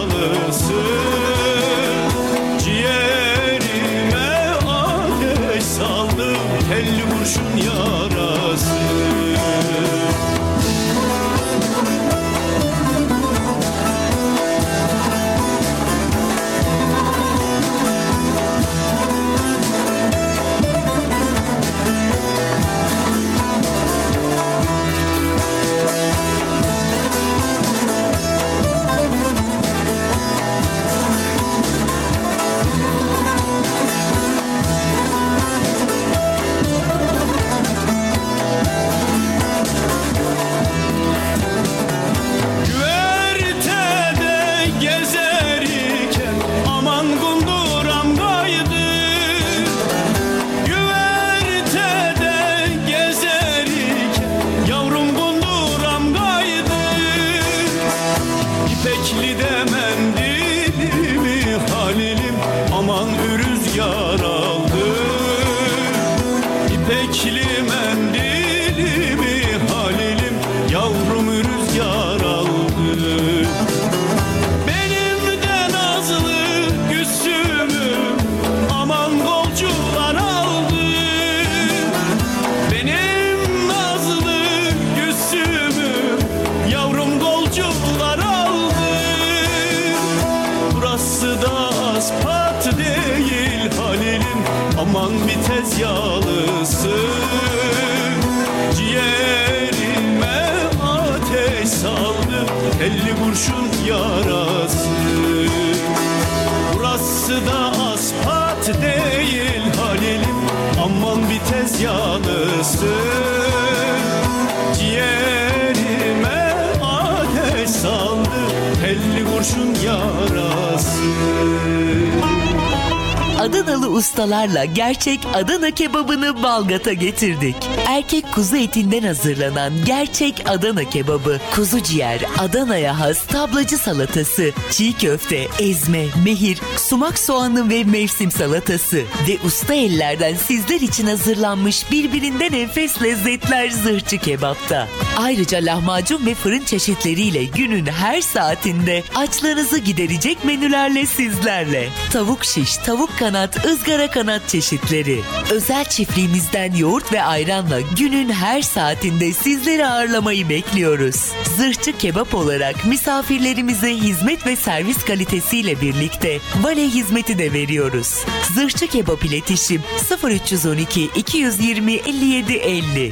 Adanalı ustalarla gerçek Adana kebabını Balgat'a getirdik. Erkek kuzu etinden hazırlanan gerçek Adana kebabı, kuzu ciğer, Adana'ya has tablacı salatası, çiğ köfte, ezme, mehir, sumak soğanı ve mevsim salatası ve usta ellerden sizler için hazırlanmış birbirinden enfes lezzetler zırhçı kebapta. Ayrıca lahmacun ve fırın çeşitleriyle günün her saatinde açlarınızı giderecek menülerle sizlerle. Tavuk şiş, tavuk kanat, ızgara kanat çeşitleri. Özel çiftliğimizden yoğurt ve ayranla günün her saatinde sizleri ağırlamayı bekliyoruz. Zırhçı kebap olarak misafirlerimize hizmet ve servis kalitesiyle birlikte vale hizmeti de veriyoruz. Zırhçı kebap iletişim 0312 220 57 50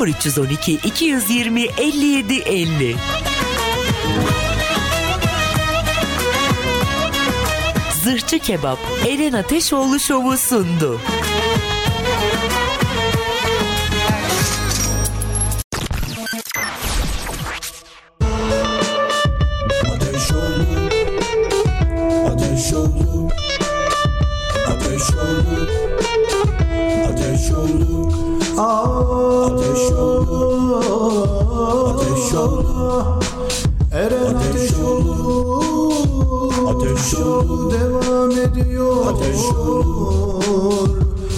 0312 220 57 50 Zırhçı Kebap Eren Ateşoğlu Şovu sundu. Ateş oğlu devam ediyor Ateş oğlu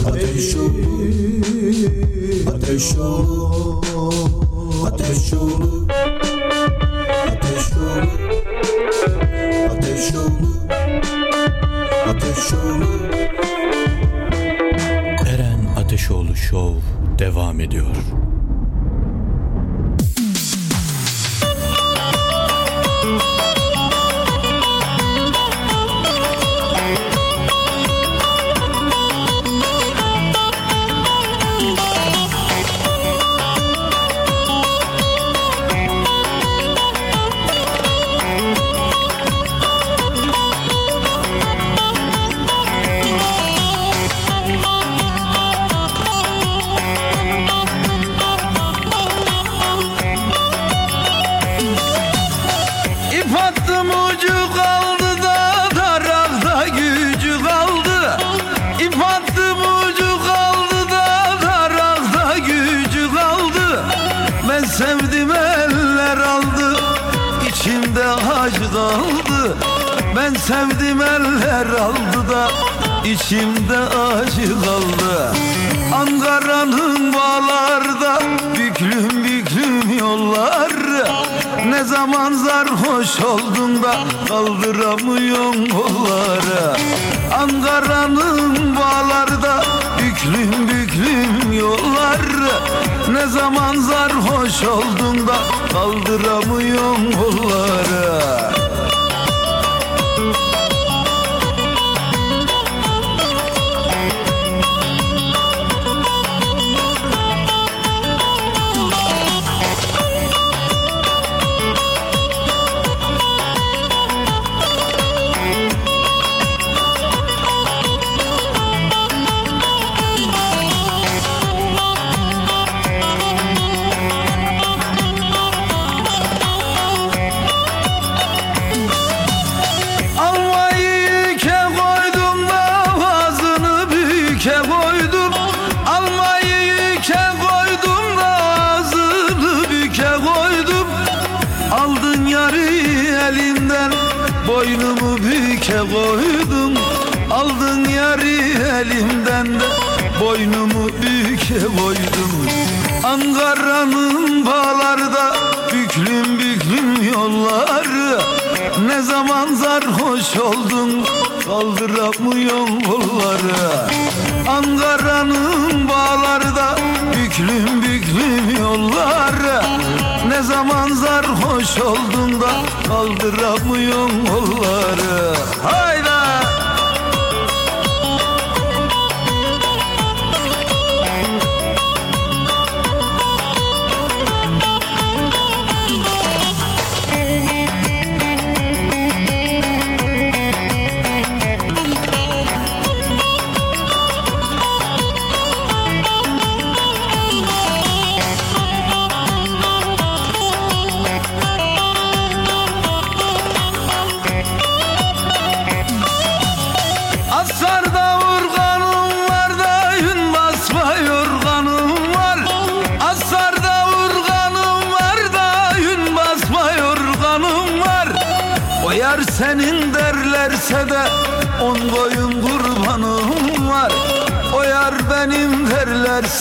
Ateş oğlu Ateş oğlu Ateş oğlu Ateş oğlu Ateş oğlu Ateş oğlu Eren Ateşoğlu Show devam ediyor. İçimde acı kaldı Ankara'nın bağlarda büklüm büklüm yollar. Ne zaman sarhoş oldun da kaldıramıyorsun kolları. Ankara'nın bağlarda büklüm büklüm yollar. Ne zaman sarhoş oldun da kaldıramıyorsun kolları Ankara'nın bağlarda büklüm büklüm yolları Ne zaman sarhoş oldun kaldıramıyorsun kolları. Ankara'nın bağlarda büklüm büklüm yolları Ne zaman sarhoş oldun da kaldıramıyorsun kolları. Hayda!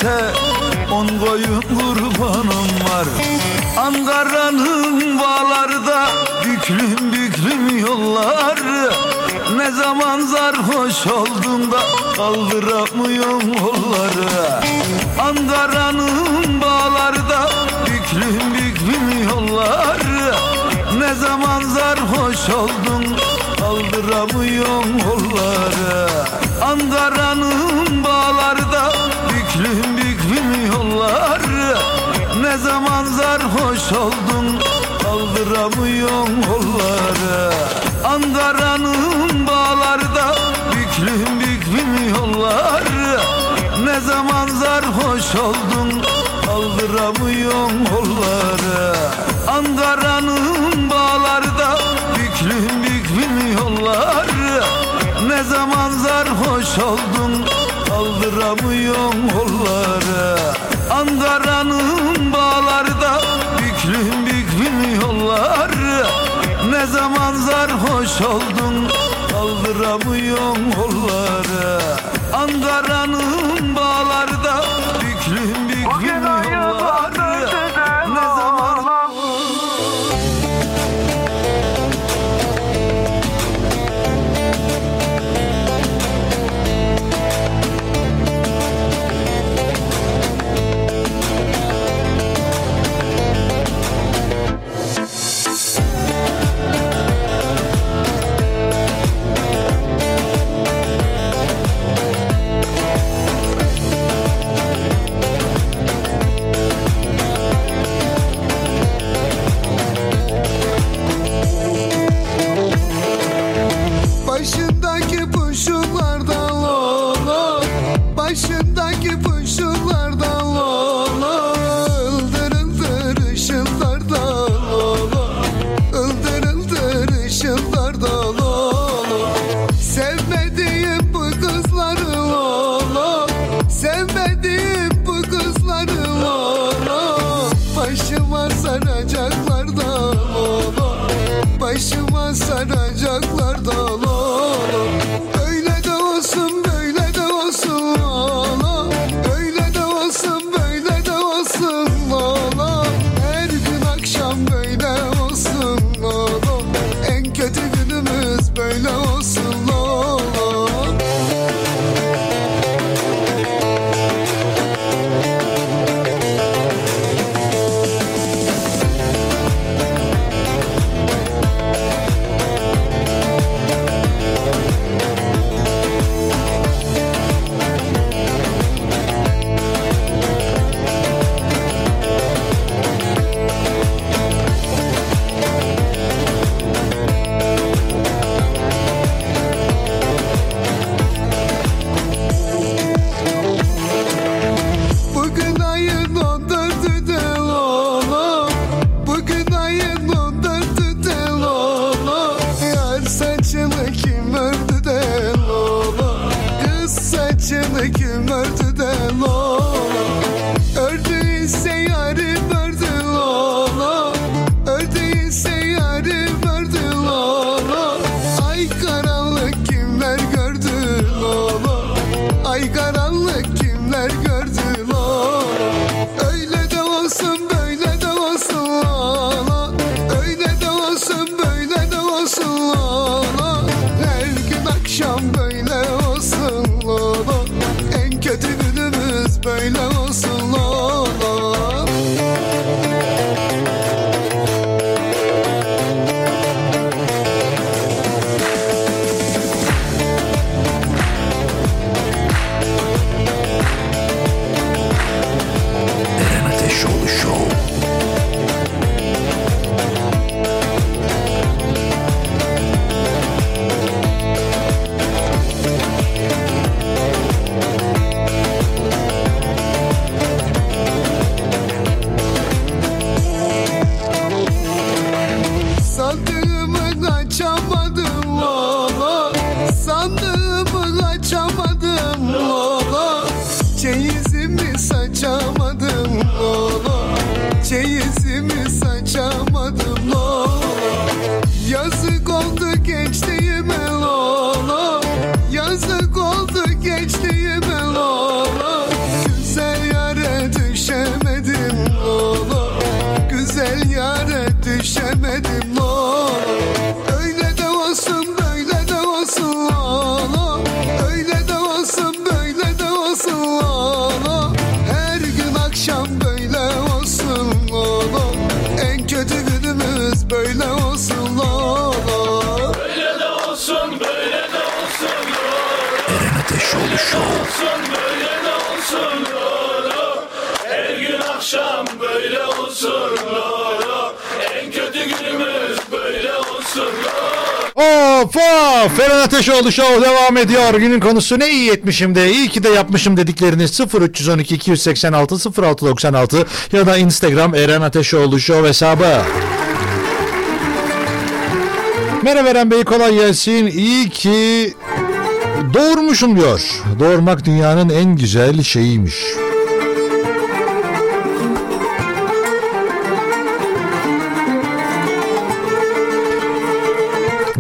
Derlerse on koyun kurbanım var. Ankara'nın bağlarda büklüm büklüm yollar Ne zaman sarhoş oldun da kaldıramıyorsun kolları Ankara'nın bağlarda büklüm büklüm yollar Ne zaman sarhoş oldun kaldıramıyorsun kolları Ankara'nın bağlarda Ne zaman sarhoş oldun kaldıramıyorsun kolları. Ankara'nın bağlarda büklüm büklüm yollar Ne zaman sarhoş oldun kaldıramıyorsun kolları. Ankara'nın bağlarda büklüm büklüm yollar Ne zaman sarhoş oldun kaldıramıyorsun kolları Ankara'nın bağlarda Büklüm büklüm yollar. Ne zaman zarhoş oldun Kaldıramıyorum kolları. Ankara'nın Kapalı Show devam ediyor. Günün konusu ne iyi etmişim de iyi ki de yapmışım dedikleriniz 0312 286 0696 ya da Instagram Eren Ateşoğlu Show hesabı. Merhaba Eren Bey kolay gelsin. İyi ki doğurmuşum diyor. Doğurmak dünyanın en güzel şeyiymiş.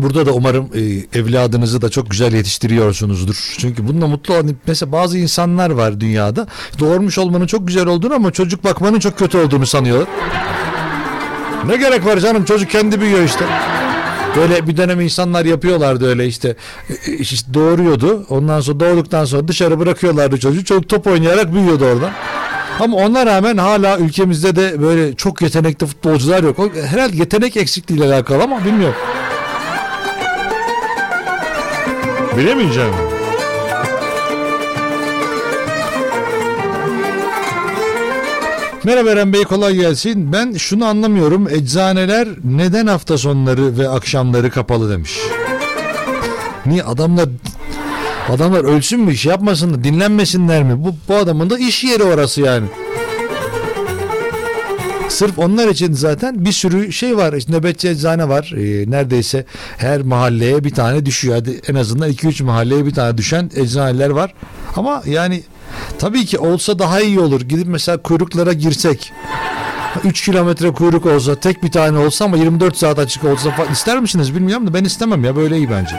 Burada da umarım e, evladınızı da çok güzel yetiştiriyorsunuzdur. Çünkü bununla mutlu olan mesela bazı insanlar var dünyada doğurmuş olmanın çok güzel olduğunu ama çocuk bakmanın çok kötü olduğunu sanıyorlar. Ne gerek var canım çocuk kendi büyüyor işte. Böyle bir dönem insanlar yapıyorlardı öyle işte, e, işte doğuruyordu. Ondan sonra doğduktan sonra dışarı bırakıyorlardı çocuğu. Çocuk top oynayarak büyüyordu oradan. Ama ona rağmen hala ülkemizde de böyle çok yetenekli futbolcular yok. Herhalde yetenek eksikliğiyle alakalı ama bilmiyorum. Bilemeyeceğim. Merhaba Eren Bey kolay gelsin. Ben şunu anlamıyorum. Eczaneler neden hafta sonları ve akşamları kapalı demiş. Niye adamlar adamlar ölsün mü iş yapmasın da dinlenmesinler mi? Bu, bu adamın da iş yeri orası yani. Sırf onlar için zaten bir sürü şey var. İşte nöbetçi eczane var. Ee, neredeyse her mahalleye bir tane düşüyor. Hadi en azından 2-3 mahalleye bir tane düşen eczaneler var. Ama yani tabii ki olsa daha iyi olur. Gidip mesela kuyruklara girsek. 3 kilometre kuyruk olsa tek bir tane olsa ama 24 saat açık olsa falan ister misiniz bilmiyorum da ben istemem ya böyle iyi bence.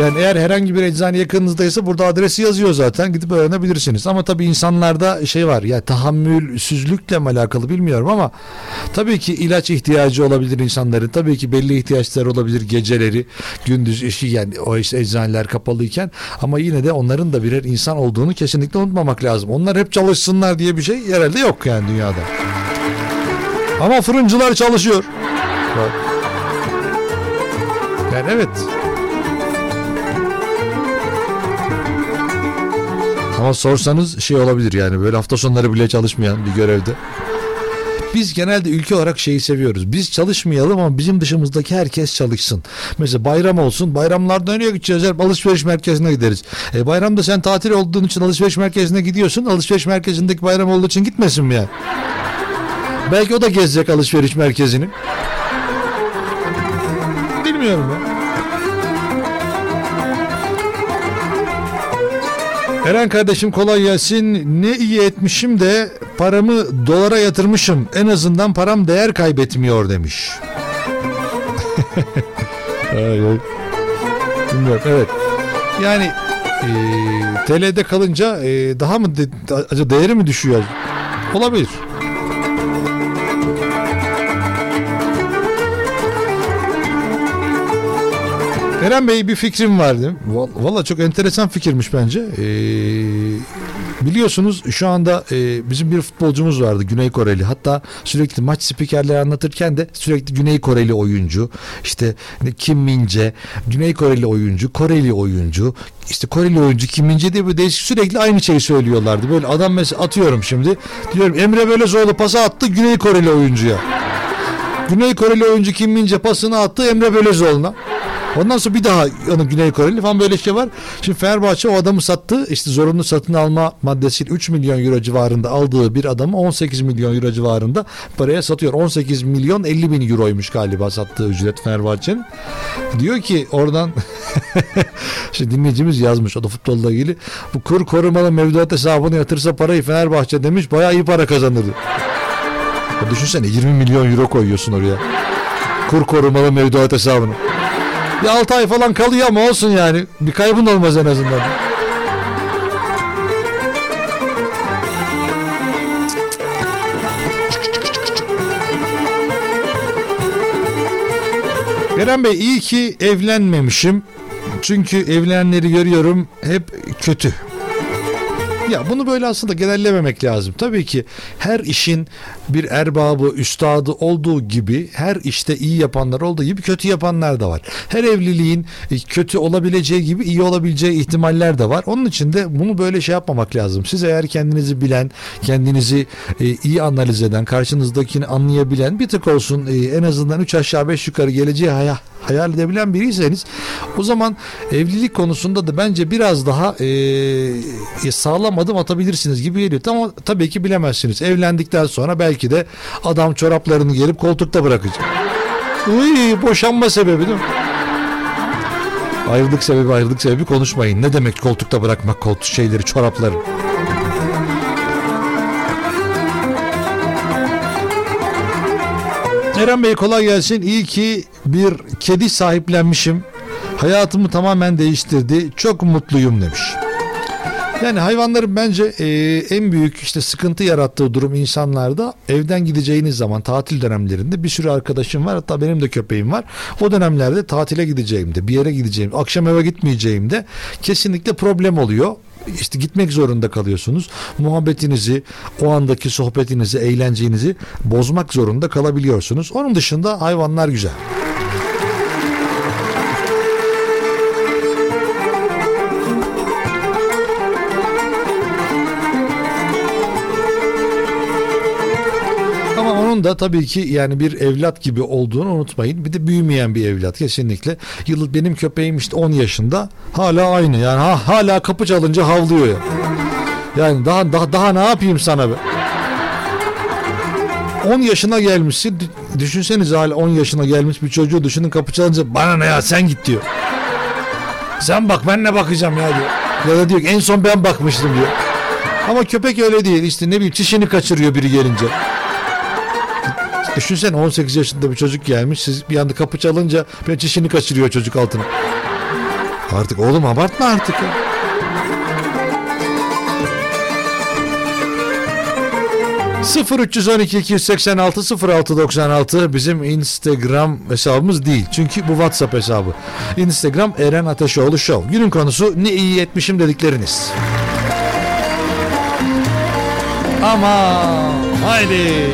Yani eğer herhangi bir eczane yakınınızdaysa burada adresi yazıyor zaten gidip öğrenebilirsiniz. Ama tabii insanlarda şey var ya tahammülsüzlükle mi alakalı bilmiyorum ama tabii ki ilaç ihtiyacı olabilir insanların. Tabii ki belli ihtiyaçları olabilir geceleri gündüz işi yani o işte eczaneler kapalıyken ama yine de onların da birer insan olduğunu kesinlikle unutmamak lazım. Onlar hep çalışsınlar diye bir şey herhalde yok yani dünyada. Ama fırıncılar çalışıyor. Yani evet. Ama sorsanız şey olabilir yani böyle hafta sonları bile çalışmayan bir görevde. Biz genelde ülke olarak şeyi seviyoruz. Biz çalışmayalım ama bizim dışımızdaki herkes çalışsın. Mesela bayram olsun. Bayramlarda nereye gideceğiz? Hep alışveriş merkezine gideriz. E, bayramda sen tatil olduğun için alışveriş merkezine gidiyorsun. Alışveriş merkezindeki bayram olduğu için gitmesin mi ya? Belki o da gezecek alışveriş merkezini. Bilmiyorum ya. Eren kardeşim kolay gelsin. Ne iyi etmişim de paramı dolara yatırmışım. En azından param değer kaybetmiyor demiş. <laughs> Bilmiyorum evet. Yani e, TL'de kalınca e, daha mı de, değeri mi düşüyor? Olabilir. Eren Bey bir fikrim vardı. Valla çok enteresan fikirmiş bence. Ee, biliyorsunuz şu anda e, bizim bir futbolcumuz vardı Güney Koreli. Hatta sürekli maç spikerleri anlatırken de sürekli Güney Koreli oyuncu, işte Kim Mince, Güney Koreli oyuncu, Koreli oyuncu, işte Koreli oyuncu Kim Mince diye bir değişik sürekli aynı şeyi söylüyorlardı. Böyle adam mesela atıyorum şimdi. Diyorum Emre Belözoğlu pası attı Güney Koreli oyuncuya. Güney Koreli oyuncu Kim Mince pasını attı Emre Belözoğlu'na. Ondan sonra bir daha onun Güney Koreli falan böyle şey var. Şimdi Fenerbahçe o adamı sattı. İşte zorunlu satın alma maddesiyle 3 milyon euro civarında aldığı bir adamı 18 milyon euro civarında paraya satıyor. 18 milyon 50 bin euroymuş galiba sattığı ücret Fenerbahçe'nin. Diyor ki oradan <laughs> şimdi dinleyicimiz yazmış o da futbolla ilgili. Bu kur korumalı mevduat hesabını yatırsa parayı Fenerbahçe demiş bayağı iyi para kazanırdı. Ya düşünsene 20 milyon euro koyuyorsun oraya. Kur korumalı mevduat hesabını. Bir 6 ay falan kalıyor ama olsun yani. Bir kaybın olmaz en azından. Eren Bey iyi ki evlenmemişim. Çünkü evlenenleri görüyorum hep kötü. Ya bunu böyle aslında genellememek lazım. Tabii ki her işin bir erbabı, üstadı olduğu gibi her işte iyi yapanlar olduğu gibi kötü yapanlar da var. Her evliliğin e, kötü olabileceği gibi iyi olabileceği ihtimaller de var. Onun için de bunu böyle şey yapmamak lazım. Siz eğer kendinizi bilen, kendinizi e, iyi analiz eden, karşınızdakini anlayabilen bir tık olsun e, en azından 3 aşağı 5 yukarı geleceği hayal hayal edebilen biriyseniz o zaman evlilik konusunda da bence biraz daha e, sağlam adım atabilirsiniz gibi geliyor. Ama tabii ki bilemezsiniz. Evlendikten sonra belki de adam çoraplarını gelip koltukta bırakacak. Uy, boşanma sebebi değil mi? Ayrılık sebebi ayrılık sebebi konuşmayın. Ne demek koltukta bırakmak koltuk şeyleri çorapları? Eren Bey kolay gelsin. İyi ki bir kedi sahiplenmişim. Hayatımı tamamen değiştirdi. Çok mutluyum demiş. Yani hayvanların bence e, en büyük işte sıkıntı yarattığı durum insanlarda evden gideceğiniz zaman tatil dönemlerinde bir sürü arkadaşım var hatta benim de köpeğim var. O dönemlerde tatile gideceğimde bir yere gideceğim akşam eve gitmeyeceğimde kesinlikle problem oluyor. İşte gitmek zorunda kalıyorsunuz. Muhabbetinizi, o andaki sohbetinizi, eğlencenizi bozmak zorunda kalabiliyorsunuz. Onun dışında hayvanlar güzel. Onun da tabii ki yani bir evlat gibi olduğunu unutmayın. Bir de büyümeyen bir evlat kesinlikle. Yıl benim köpeğim işte 10 yaşında hala aynı. Yani ha, hala kapı çalınca havlıyor ya. Yani daha daha daha ne yapayım sana be? 10 yaşına gelmişsin. Dü- Düşünsenize hala 10 yaşına gelmiş bir çocuğu düşünün kapı çalınca bana ne ya sen git diyor. Sen bak ben ne bakacağım ya diyor. Ya da diyor en son ben bakmıştım diyor. Ama köpek öyle değil işte ne bileyim çişini kaçırıyor biri gelince. Düşünsene 18 yaşında bir çocuk gelmiş. Siz bir anda kapı çalınca bir çişini kaçırıyor çocuk altına. Artık oğlum abartma artık ya. Sıfır 312 286 0696 bizim Instagram hesabımız değil. Çünkü bu WhatsApp hesabı. Instagram Eren Ateşoğlu Show. Günün konusu ne iyi etmişim dedikleriniz. Ama haydi.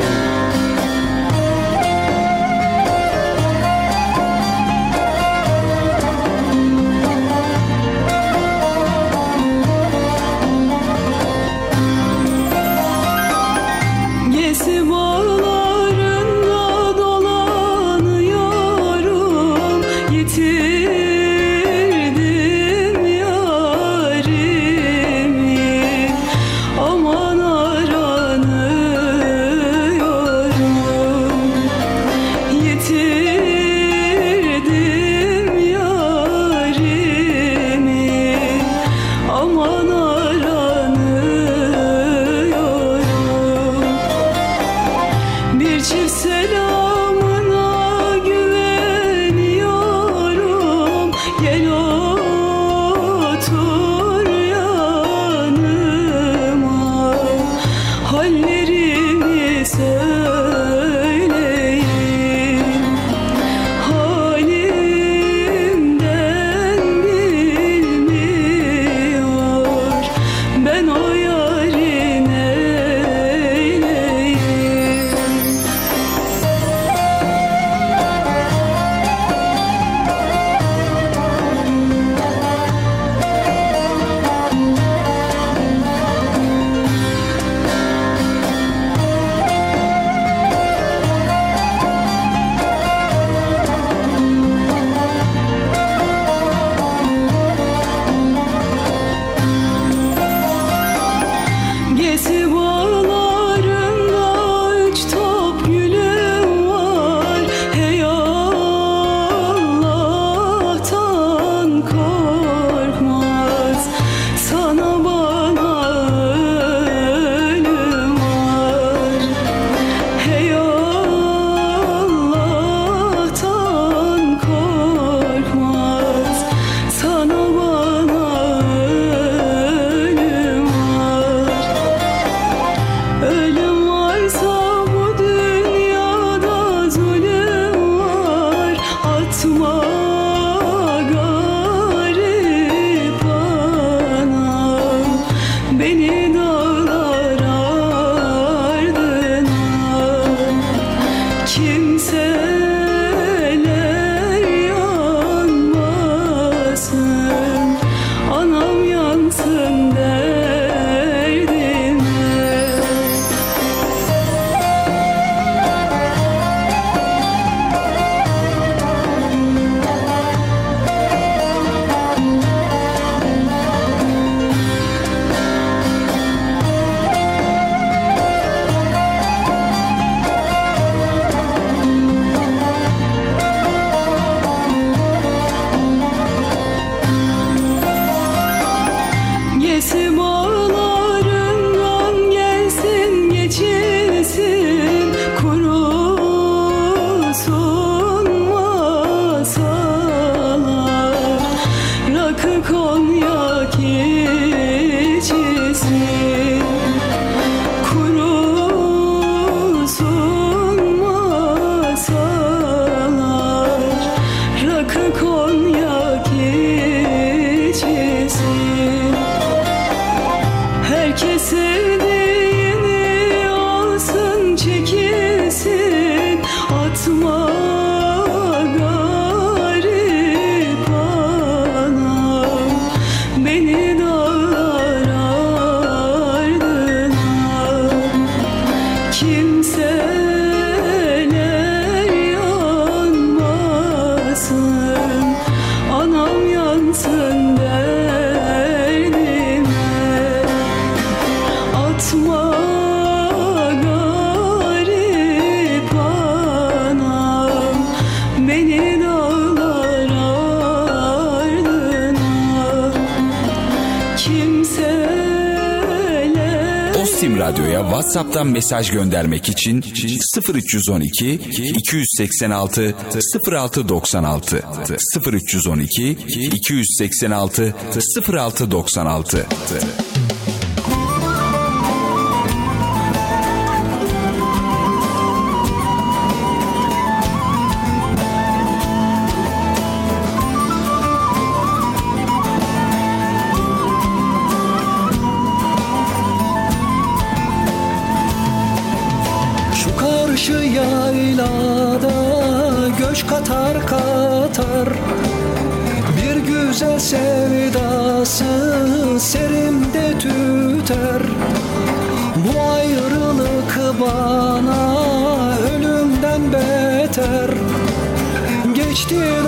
WhatsApp'tan mesaj göndermek için 0312 286 0696 0312 286 0696 still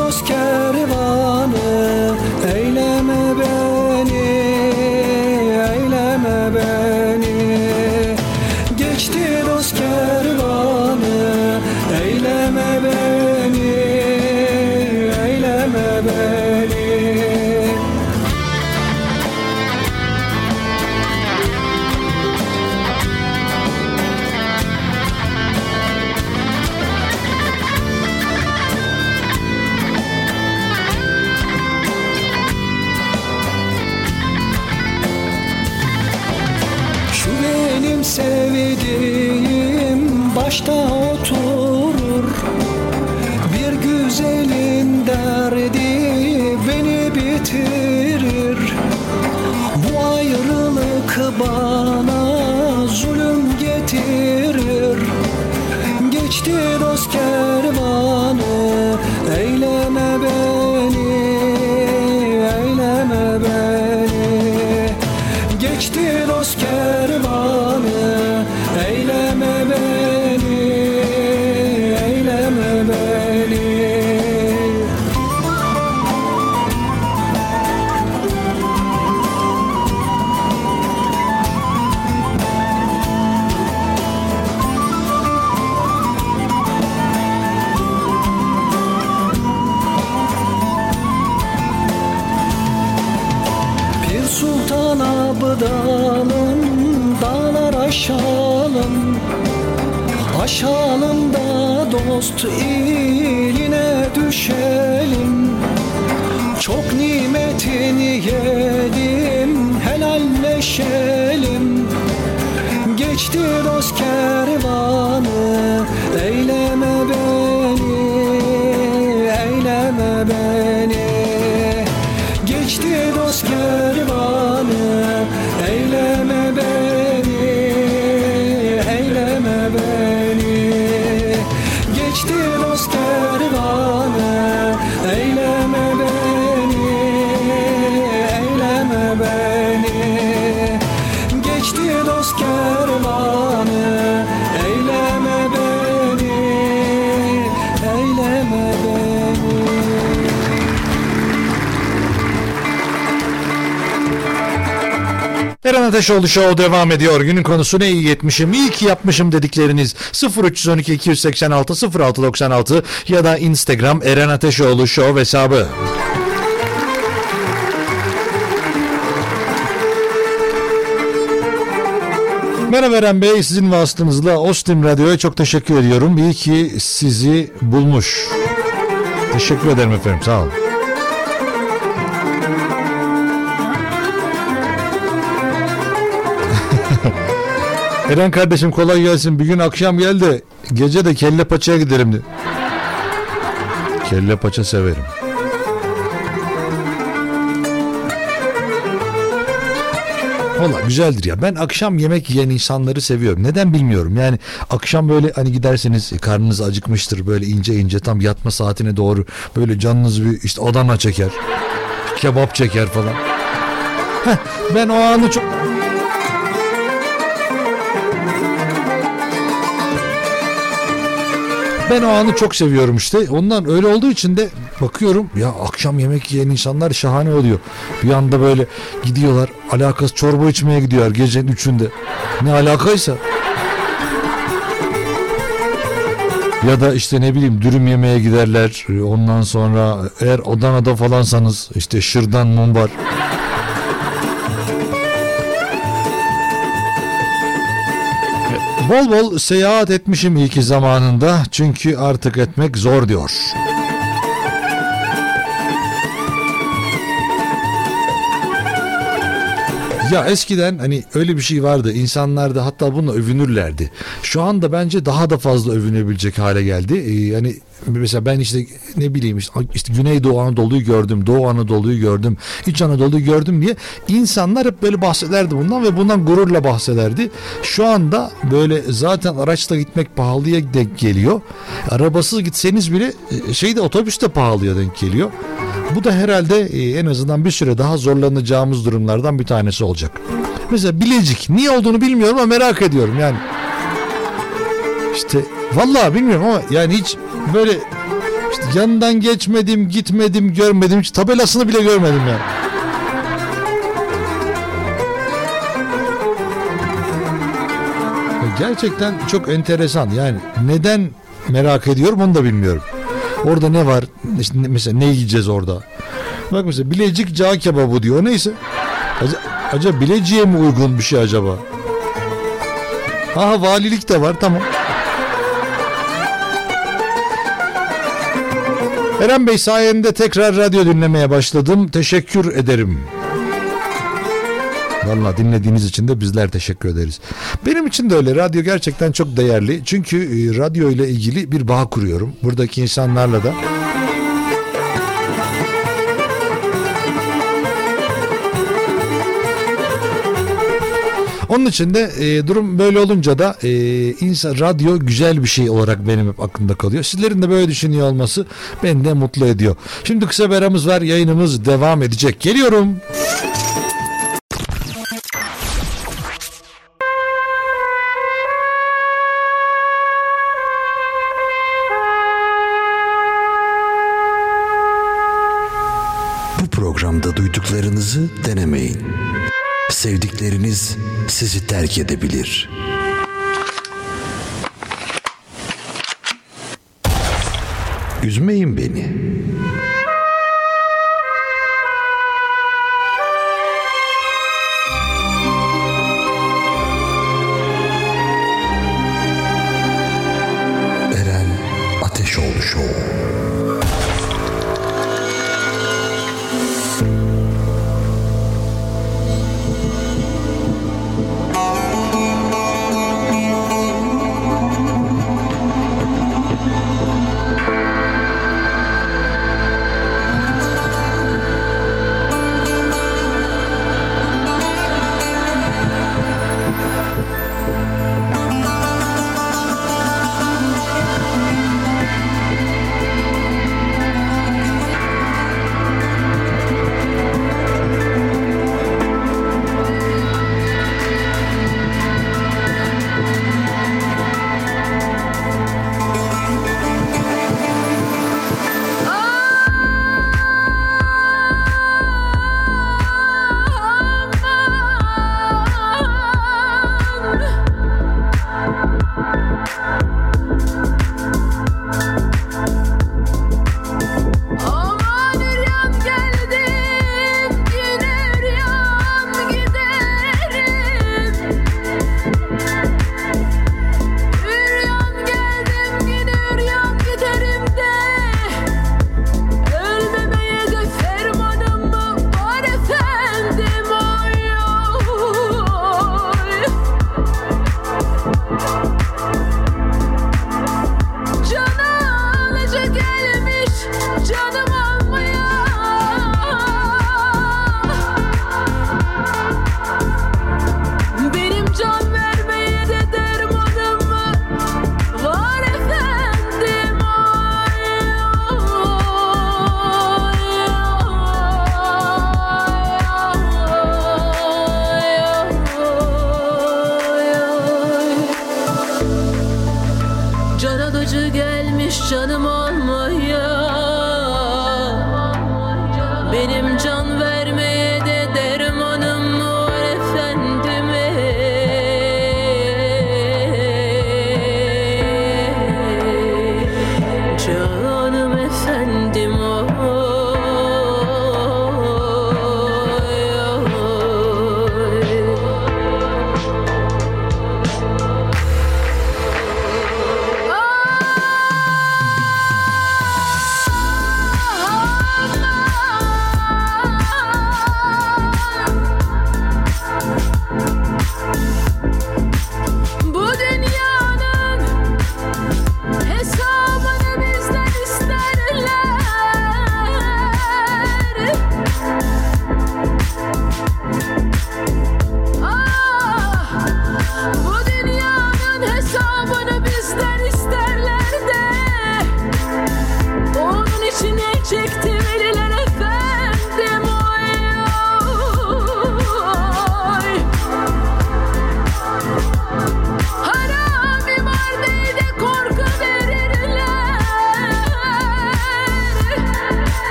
Ateşoğlu Show devam ediyor. Günün konusu ne iyi yetmişim, iyi ki yapmışım dedikleriniz 0312 286 0696 ya da Instagram Eren Ateşoğlu Show hesabı. Merhaba Eren Bey, sizin vasıtanızla Ostim Radyo'ya çok teşekkür ediyorum. İyi ki sizi bulmuş. Teşekkür ederim efendim, sağ olun. Eren kardeşim kolay gelsin. Bir gün akşam gel de gece de kelle paçaya gidelim. Kelle paça severim. Valla güzeldir ya. Ben akşam yemek yiyen insanları seviyorum. Neden bilmiyorum. Yani akşam böyle hani giderseniz e, karnınız acıkmıştır böyle ince ince tam yatma saatine doğru böyle canınız bir işte Adana çeker. Kebap çeker falan. Heh, ben o anı çok Ben o anı çok seviyorum işte. Ondan öyle olduğu için de bakıyorum ya akşam yemek yiyen insanlar şahane oluyor. Bir anda böyle gidiyorlar alakası çorba içmeye gidiyorlar gecenin üçünde. Ne alakaysa. Ya da işte ne bileyim dürüm yemeye giderler. Ondan sonra eğer Adana'da falansanız işte şırdan mumbar. Bol bol seyahat etmişim iyi ki zamanında çünkü artık etmek zor diyor. Ya eskiden hani öyle bir şey vardı. İnsanlar da hatta bununla övünürlerdi. Şu anda bence daha da fazla övünebilecek hale geldi. Ee, yani mesela ben işte ne bileyim işte, işte Güneydoğu Anadolu'yu gördüm, Doğu Anadolu'yu gördüm, İç Anadolu'yu gördüm diye insanlar hep böyle bahsederdi bundan ve bundan gururla bahsederdi. Şu anda böyle zaten araçla gitmek pahalıya denk geliyor. Arabasız gitseniz bile e, şeyde otobüste pahalıya denk geliyor. Bu da herhalde e, en azından bir süre daha zorlanacağımız durumlardan bir tanesi olacak. Mesela Bilecik niye olduğunu bilmiyorum ama merak ediyorum yani. İşte vallahi bilmiyorum ama yani hiç böyle işte yanından geçmedim, gitmedim, görmedim. Hiç tabelasını bile görmedim yani. Gerçekten çok enteresan. Yani neden merak ediyorum onu da bilmiyorum. Orada ne var? İşte mesela ne yiyeceğiz orada? Bak mesela Bilecik cağ kebabı diyor. Neyse. Acaba, Bilecik'e mi uygun bir şey acaba? Aha valilik de var tamam. Eren Bey sayende tekrar radyo dinlemeye başladım. Teşekkür ederim. Valla dinlediğiniz için de bizler teşekkür ederiz. Benim için de öyle. Radyo gerçekten çok değerli. Çünkü e, radyo ile ilgili bir bağ kuruyorum. Buradaki insanlarla da. Onun için de e, durum böyle olunca da e, insan radyo güzel bir şey olarak benim hep aklımda kalıyor. Sizlerin de böyle düşünüyor olması beni de mutlu ediyor. Şimdi kısa bir aramız var. Yayınımız devam edecek. Geliyorum. Bu programda duyduklarınızı denemeyin. Sevdikleriniz sizi terk edebilir. Üzmeyin beni.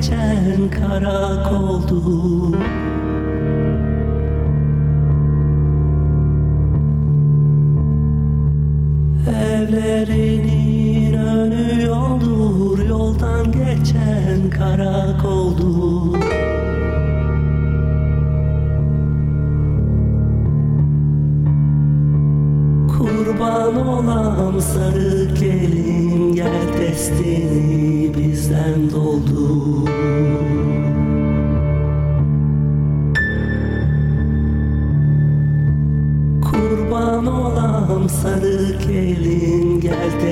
geçen karakoldu. Evlerinin önü yoldur Yoldan geçen karakoldu. Kurban olam sarı kedi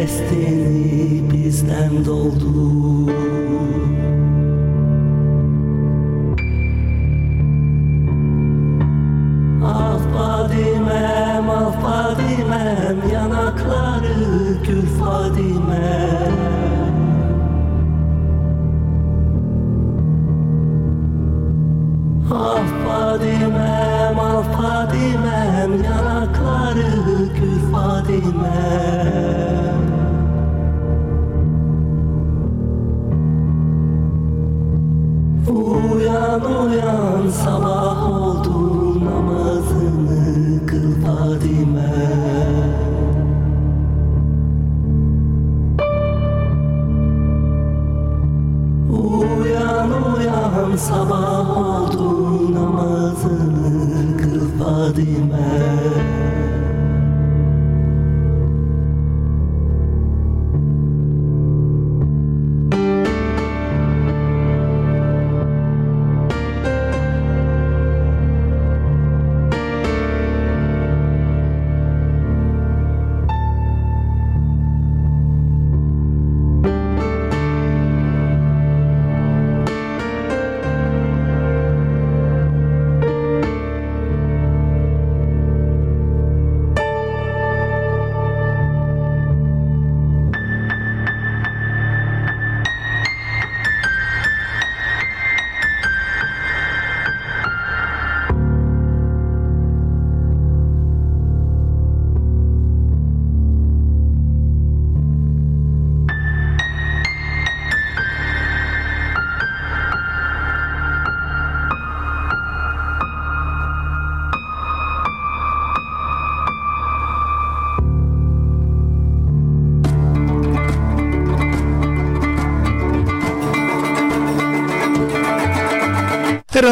destined.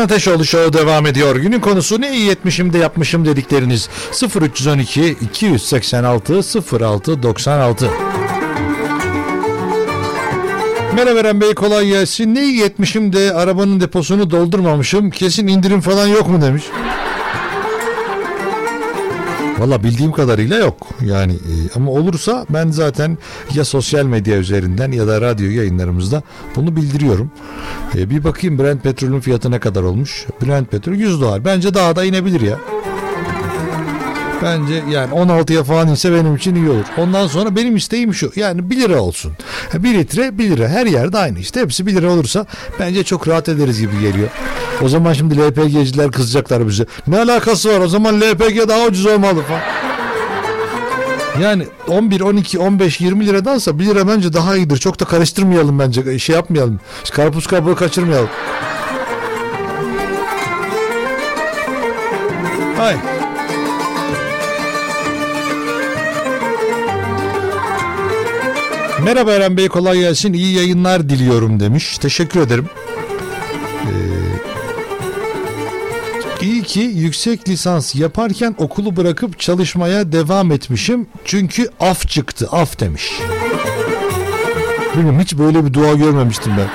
Ateşoğlu Show devam ediyor. Günün konusu ne iyi etmişim de yapmışım dedikleriniz 0312 286 06 96. Merhaba Eren Bey kolay gelsin. Ne iyi etmişim de arabanın deposunu doldurmamışım. Kesin indirim falan yok mu demiş. Valla bildiğim kadarıyla yok. Yani e, ama olursa ben zaten ya sosyal medya üzerinden ya da radyo yayınlarımızda bunu bildiriyorum. E, bir bakayım Brent petrolün fiyatı ne kadar olmuş. Brent petrol 100 dolar. Bence daha da inebilir ya. Bence yani 16'ya falan inse benim için iyi olur. Ondan sonra benim isteğim şu. Yani 1 lira olsun. 1 litre 1 lira. Her yerde aynı işte. Hepsi 1 lira olursa bence çok rahat ederiz gibi geliyor. O zaman şimdi LPG'ciler kızacaklar bize. Ne alakası var? O zaman LPG daha ucuz olmalı falan. Yani 11, 12, 15, 20 liradansa 1 lira bence daha iyidir. Çok da karıştırmayalım bence. Şey yapmayalım. Karpuz kabuğu kaçırmayalım. Hay. Merhaba Eren Bey kolay gelsin iyi yayınlar diliyorum demiş. Teşekkür ederim. Ki yüksek lisans yaparken okulu bırakıp çalışmaya devam etmişim. Çünkü af çıktı af demiş. Bilmiyorum hiç böyle bir dua görmemiştim ben.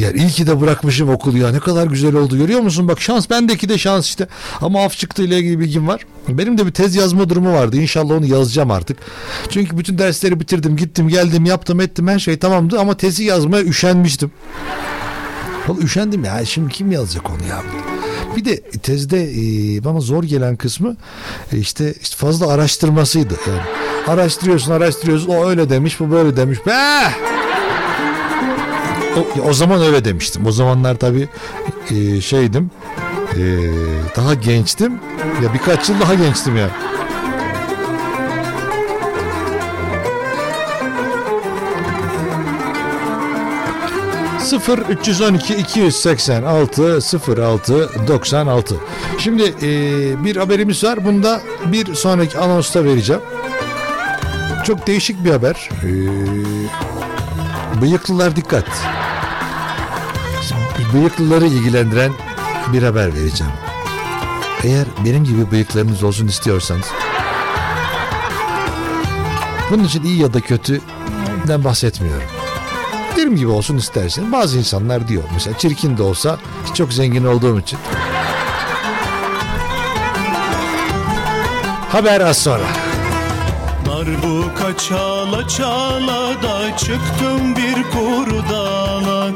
Ya iyi ki de bırakmışım okulu ya ne kadar güzel oldu görüyor musun bak şans bendeki de şans işte ama af çıktı ile ilgili bilgim var. Benim de bir tez yazma durumu vardı inşallah onu yazacağım artık. Çünkü bütün dersleri bitirdim gittim geldim yaptım ettim her şey tamamdı ama tezi yazmaya üşenmiştim. Vallahi üşendim ya şimdi kim yazacak onu ya. Bir de tezde e, bana zor gelen kısmı e, işte, işte fazla araştırmasıydı. Yani araştırıyorsun araştırıyorsun o öyle demiş bu böyle demiş. Be! O, o zaman öyle demiştim. O zamanlar tabii e, şeydim. E, daha gençtim. Ya birkaç yıl daha gençtim ya. Sıfır 312 286 06 96. Şimdi e, bir haberimiz var. Bunda bir sonraki anonsta vereceğim. Çok değişik bir haber. E, bıyıklılar dikkat bıyıklıları ilgilendiren bir haber vereceğim. Eğer benim gibi bıyıklarınız olsun istiyorsanız bunun için iyi ya da kötüden bahsetmiyorum. Benim gibi olsun istersen bazı insanlar diyor mesela çirkin de olsa çok zengin olduğum için. Haber az sonra. Darbuka çala çala da çıktım bir kurdala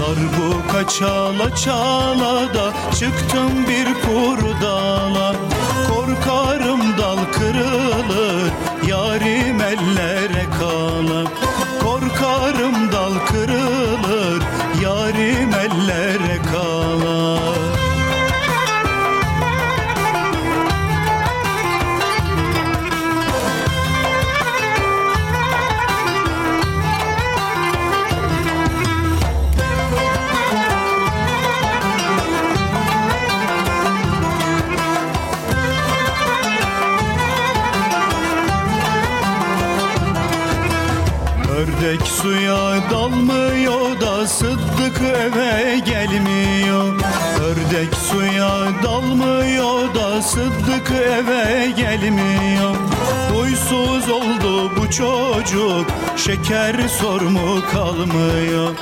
Darbuka çala çala da çıktım bir kurdala Korkarım dal kırılır yarim ellere kalır Korkarım dal kırılır Ördek suya dalmıyor da Sıddık eve gelmiyor. Ördek suya dalmıyor da Sıddık eve gelmiyor. Huysuz oldu bu çocuk Şeker sormu kalmıyor.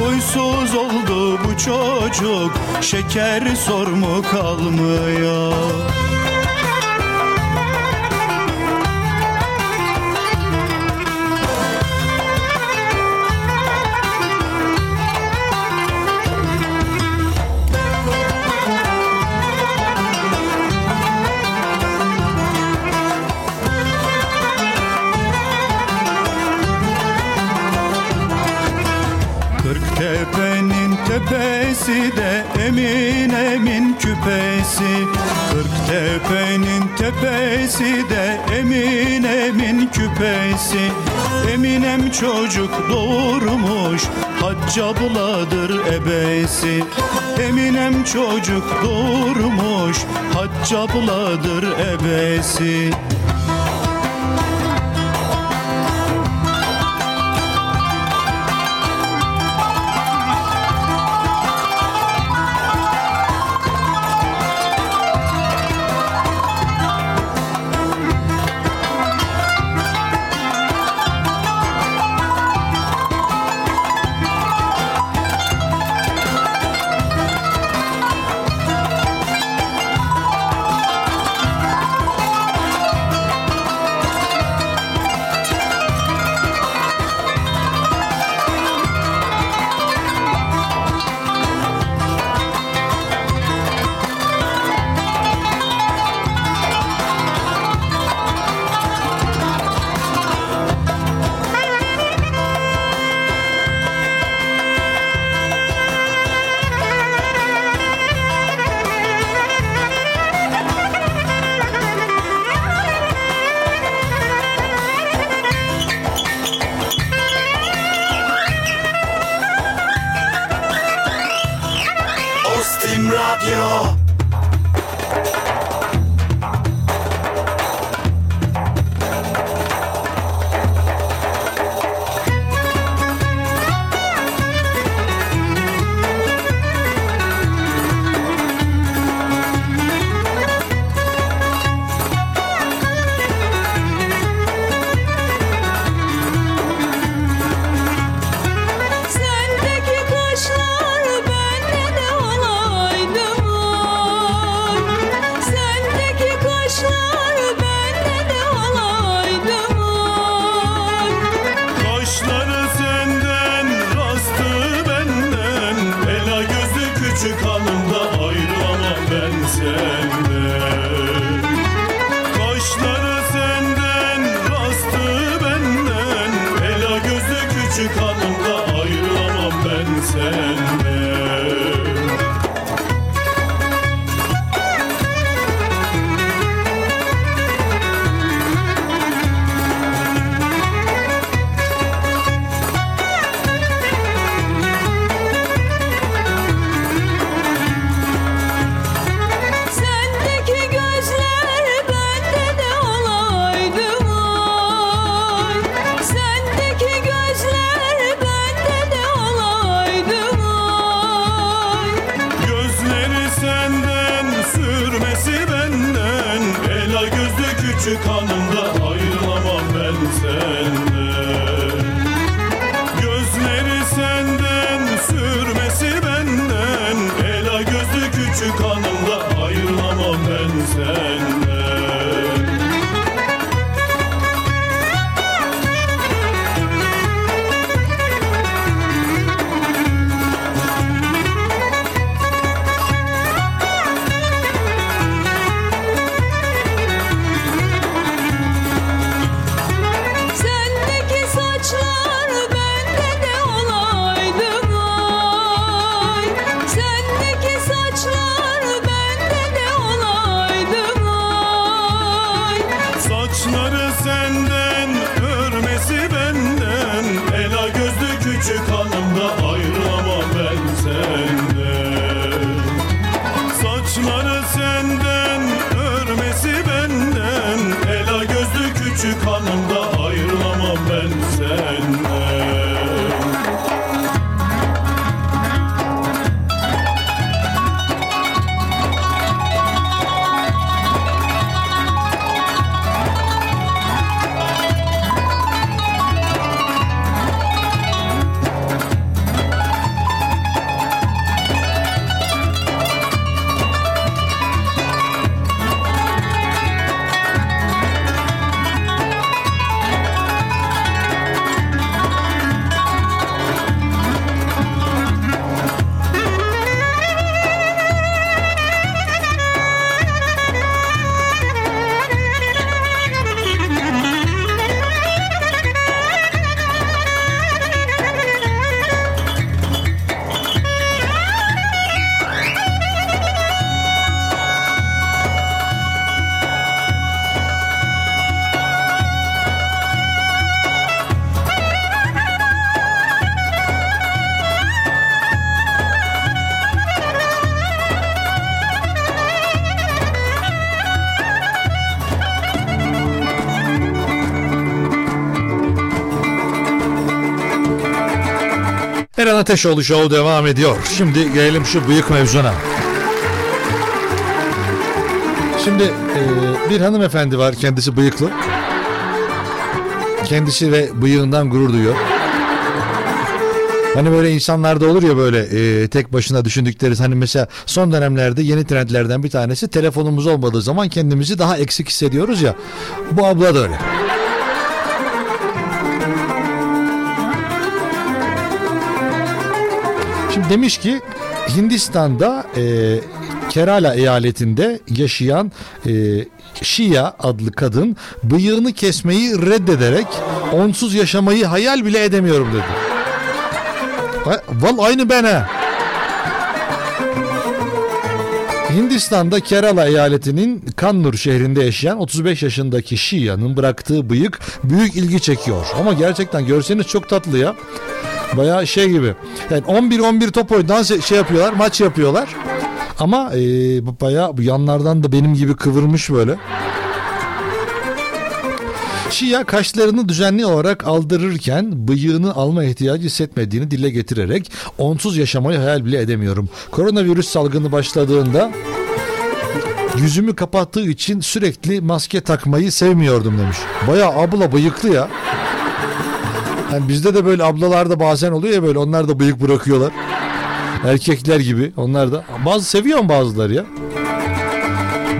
Huysuz oldu bu çocuk Şeker sormu kalmıyor tepesi de emin emin küpesi. Kırk tepenin tepesi de emin emin küpesi. Eminem çocuk doğurmuş Hacca abladır ebesi. Eminem çocuk doğurmuş Hacca abladır ebesi Ateşoğlu Show devam ediyor. Şimdi gelelim şu bıyık mevzuna. Şimdi e, bir hanımefendi var kendisi bıyıklı. Kendisi ve bıyığından gurur duyuyor. Hani böyle insanlarda olur ya böyle e, tek başına düşündükleri hani mesela son dönemlerde yeni trendlerden bir tanesi telefonumuz olmadığı zaman kendimizi daha eksik hissediyoruz ya. Bu abla da öyle. Demiş ki Hindistan'da e, Kerala eyaletinde yaşayan e, Şia adlı kadın bıyığını kesmeyi reddederek onsuz yaşamayı hayal bile edemiyorum dedi. Val aynı ben. Hindistan'da Kerala eyaletinin Kannur şehrinde yaşayan 35 yaşındaki Şia'nın bıraktığı bıyık büyük ilgi çekiyor. Ama gerçekten görseniz çok tatlı ya. Bayağı şey gibi. Yani 11-11 top oyunu dans şey yapıyorlar, maç yapıyorlar. Ama e, bayağı bu yanlardan da benim gibi kıvırmış böyle. Şia kaşlarını düzenli olarak aldırırken bıyığını alma ihtiyacı hissetmediğini dile getirerek onsuz yaşamayı hayal bile edemiyorum. Koronavirüs salgını başladığında yüzümü kapattığı için sürekli maske takmayı sevmiyordum demiş. Bayağı abla bıyıklı ya. Yani bizde de böyle ablalarda bazen oluyor ya böyle onlar da bıyık bırakıyorlar. Erkekler gibi onlar da. Bazı seviyor bazıları ya.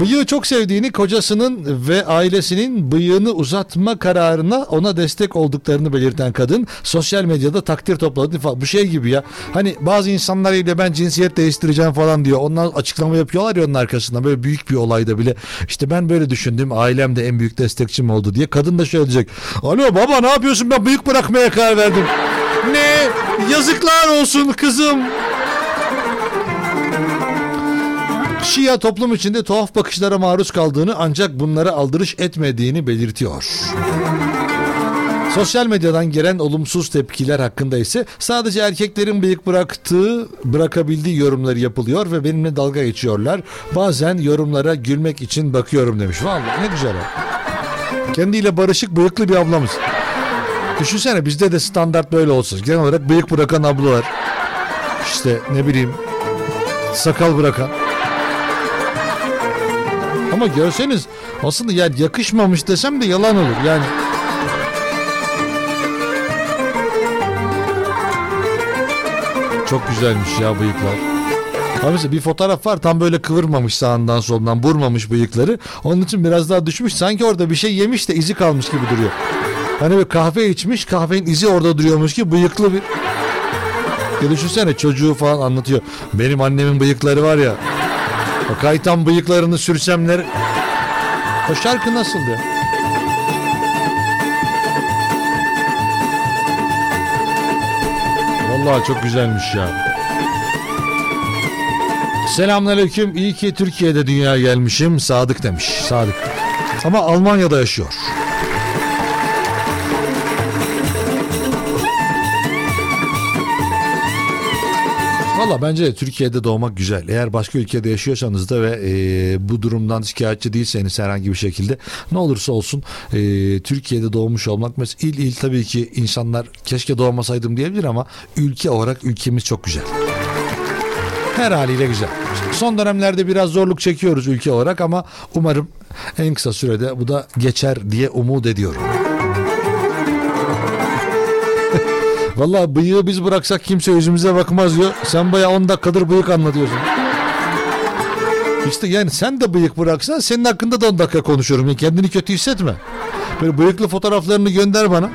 Bıyığı çok sevdiğini kocasının ve ailesinin bıyığını uzatma kararına ona destek olduklarını belirten kadın sosyal medyada takdir topladı falan. Bu şey gibi ya. Hani bazı insanlar ile ben cinsiyet değiştireceğim falan diyor. Onlar açıklama yapıyorlar ya onun arkasından böyle büyük bir olayda bile. İşte ben böyle düşündüm. Ailem de en büyük destekçim oldu diye. Kadın da şöyle diyecek. Alo baba ne yapıyorsun ben bıyık bırakmaya karar verdim. Ne? Yazıklar olsun kızım. Şia toplum içinde tuhaf bakışlara maruz kaldığını ancak bunlara aldırış etmediğini belirtiyor. Sosyal medyadan gelen olumsuz tepkiler hakkında ise sadece erkeklerin bıyık bıraktığı, bırakabildiği yorumları yapılıyor ve benimle dalga geçiyorlar. Bazen yorumlara gülmek için bakıyorum demiş. Vallahi ne güzel. Kendiyle barışık bıyıklı bir ablamız. Düşünsene bizde de standart böyle olsun. Genel olarak bıyık bırakan ablalar. İşte ne bileyim sakal bırakan. Ama görseniz aslında yani yakışmamış desem de yalan olur yani. Çok güzelmiş ya bıyıklar. Mesela bir fotoğraf var tam böyle kıvırmamış sağından soldan vurmamış bıyıkları. Onun için biraz daha düşmüş. Sanki orada bir şey yemiş de izi kalmış gibi duruyor. Hani böyle kahve içmiş kahvenin izi orada duruyormuş ki bıyıklı bir... Ya düşünsene çocuğu falan anlatıyor. Benim annemin bıyıkları var ya. O kaytan bıyıklarını sürsemler... O şarkı nasıldı? Vallahi çok güzelmiş ya. Selamünaleyküm. İyi ki Türkiye'de dünyaya gelmişim. Sadık demiş. Sadık. Ama Almanya'da yaşıyor. Valla bence de Türkiye'de doğmak güzel. Eğer başka ülkede yaşıyorsanız da ve e, bu durumdan şikayetçi değilseniz herhangi bir şekilde ne olursa olsun e, Türkiye'de doğmuş olmak mesela il il tabii ki insanlar keşke doğmasaydım diyebilir ama ülke olarak ülkemiz çok güzel. Her haliyle güzel. Son dönemlerde biraz zorluk çekiyoruz ülke olarak ama umarım en kısa sürede bu da geçer diye umut ediyorum. Vallahi bıyığı biz bıraksak kimse yüzümüze bakmaz diyor. Sen baya 10 dakikadır bıyık anlatıyorsun. İşte yani sen de bıyık bıraksan senin hakkında da 10 dakika konuşuyorum. Yani kendini kötü hissetme. Böyle bıyıklı fotoğraflarını gönder bana.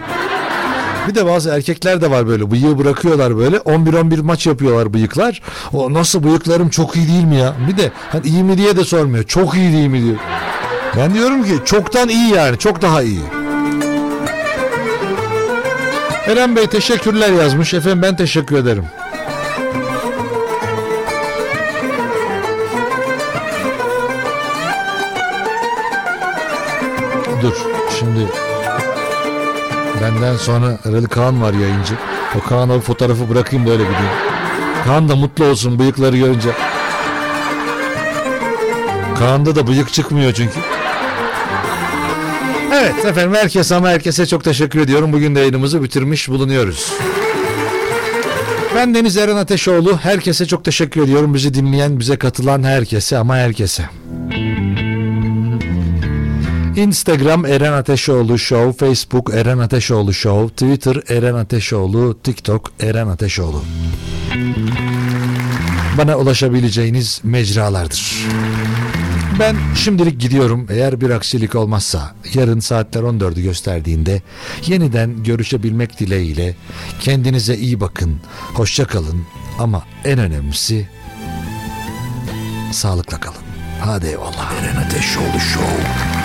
Bir de bazı erkekler de var böyle bıyığı bırakıyorlar böyle 11-11 maç yapıyorlar bıyıklar. O nasıl bıyıklarım çok iyi değil mi ya? Bir de hani iyi mi diye de sormuyor. Çok iyi değil mi diyor. Ben diyorum ki çoktan iyi yani çok daha iyi. Eren Bey teşekkürler yazmış. Efendim ben teşekkür ederim. Dur şimdi benden sonra Erel Kaan var yayıncı. O Kaan'a bir fotoğrafı bırakayım da öyle gideyim. Kaan da mutlu olsun bıyıkları görünce. Kaan'da da bıyık çıkmıyor çünkü. Evet efendim herkes ama herkese çok teşekkür ediyorum. Bugün de yayınımızı bitirmiş bulunuyoruz. Ben Deniz Eren Ateşoğlu. Herkese çok teşekkür ediyorum. Bizi dinleyen, bize katılan herkese ama herkese. Instagram Eren Ateşoğlu Show, Facebook Eren Ateşoğlu Show, Twitter Eren Ateşoğlu, TikTok Eren Ateşoğlu. Bana ulaşabileceğiniz mecralardır. Ben şimdilik gidiyorum. Eğer bir aksilik olmazsa yarın saatler 14'ü gösterdiğinde yeniden görüşebilmek dileğiyle kendinize iyi bakın. Hoşça kalın ama en önemlisi sağlıkla kalın. Hadi eyvallah. Eren Ateşoğlu Show.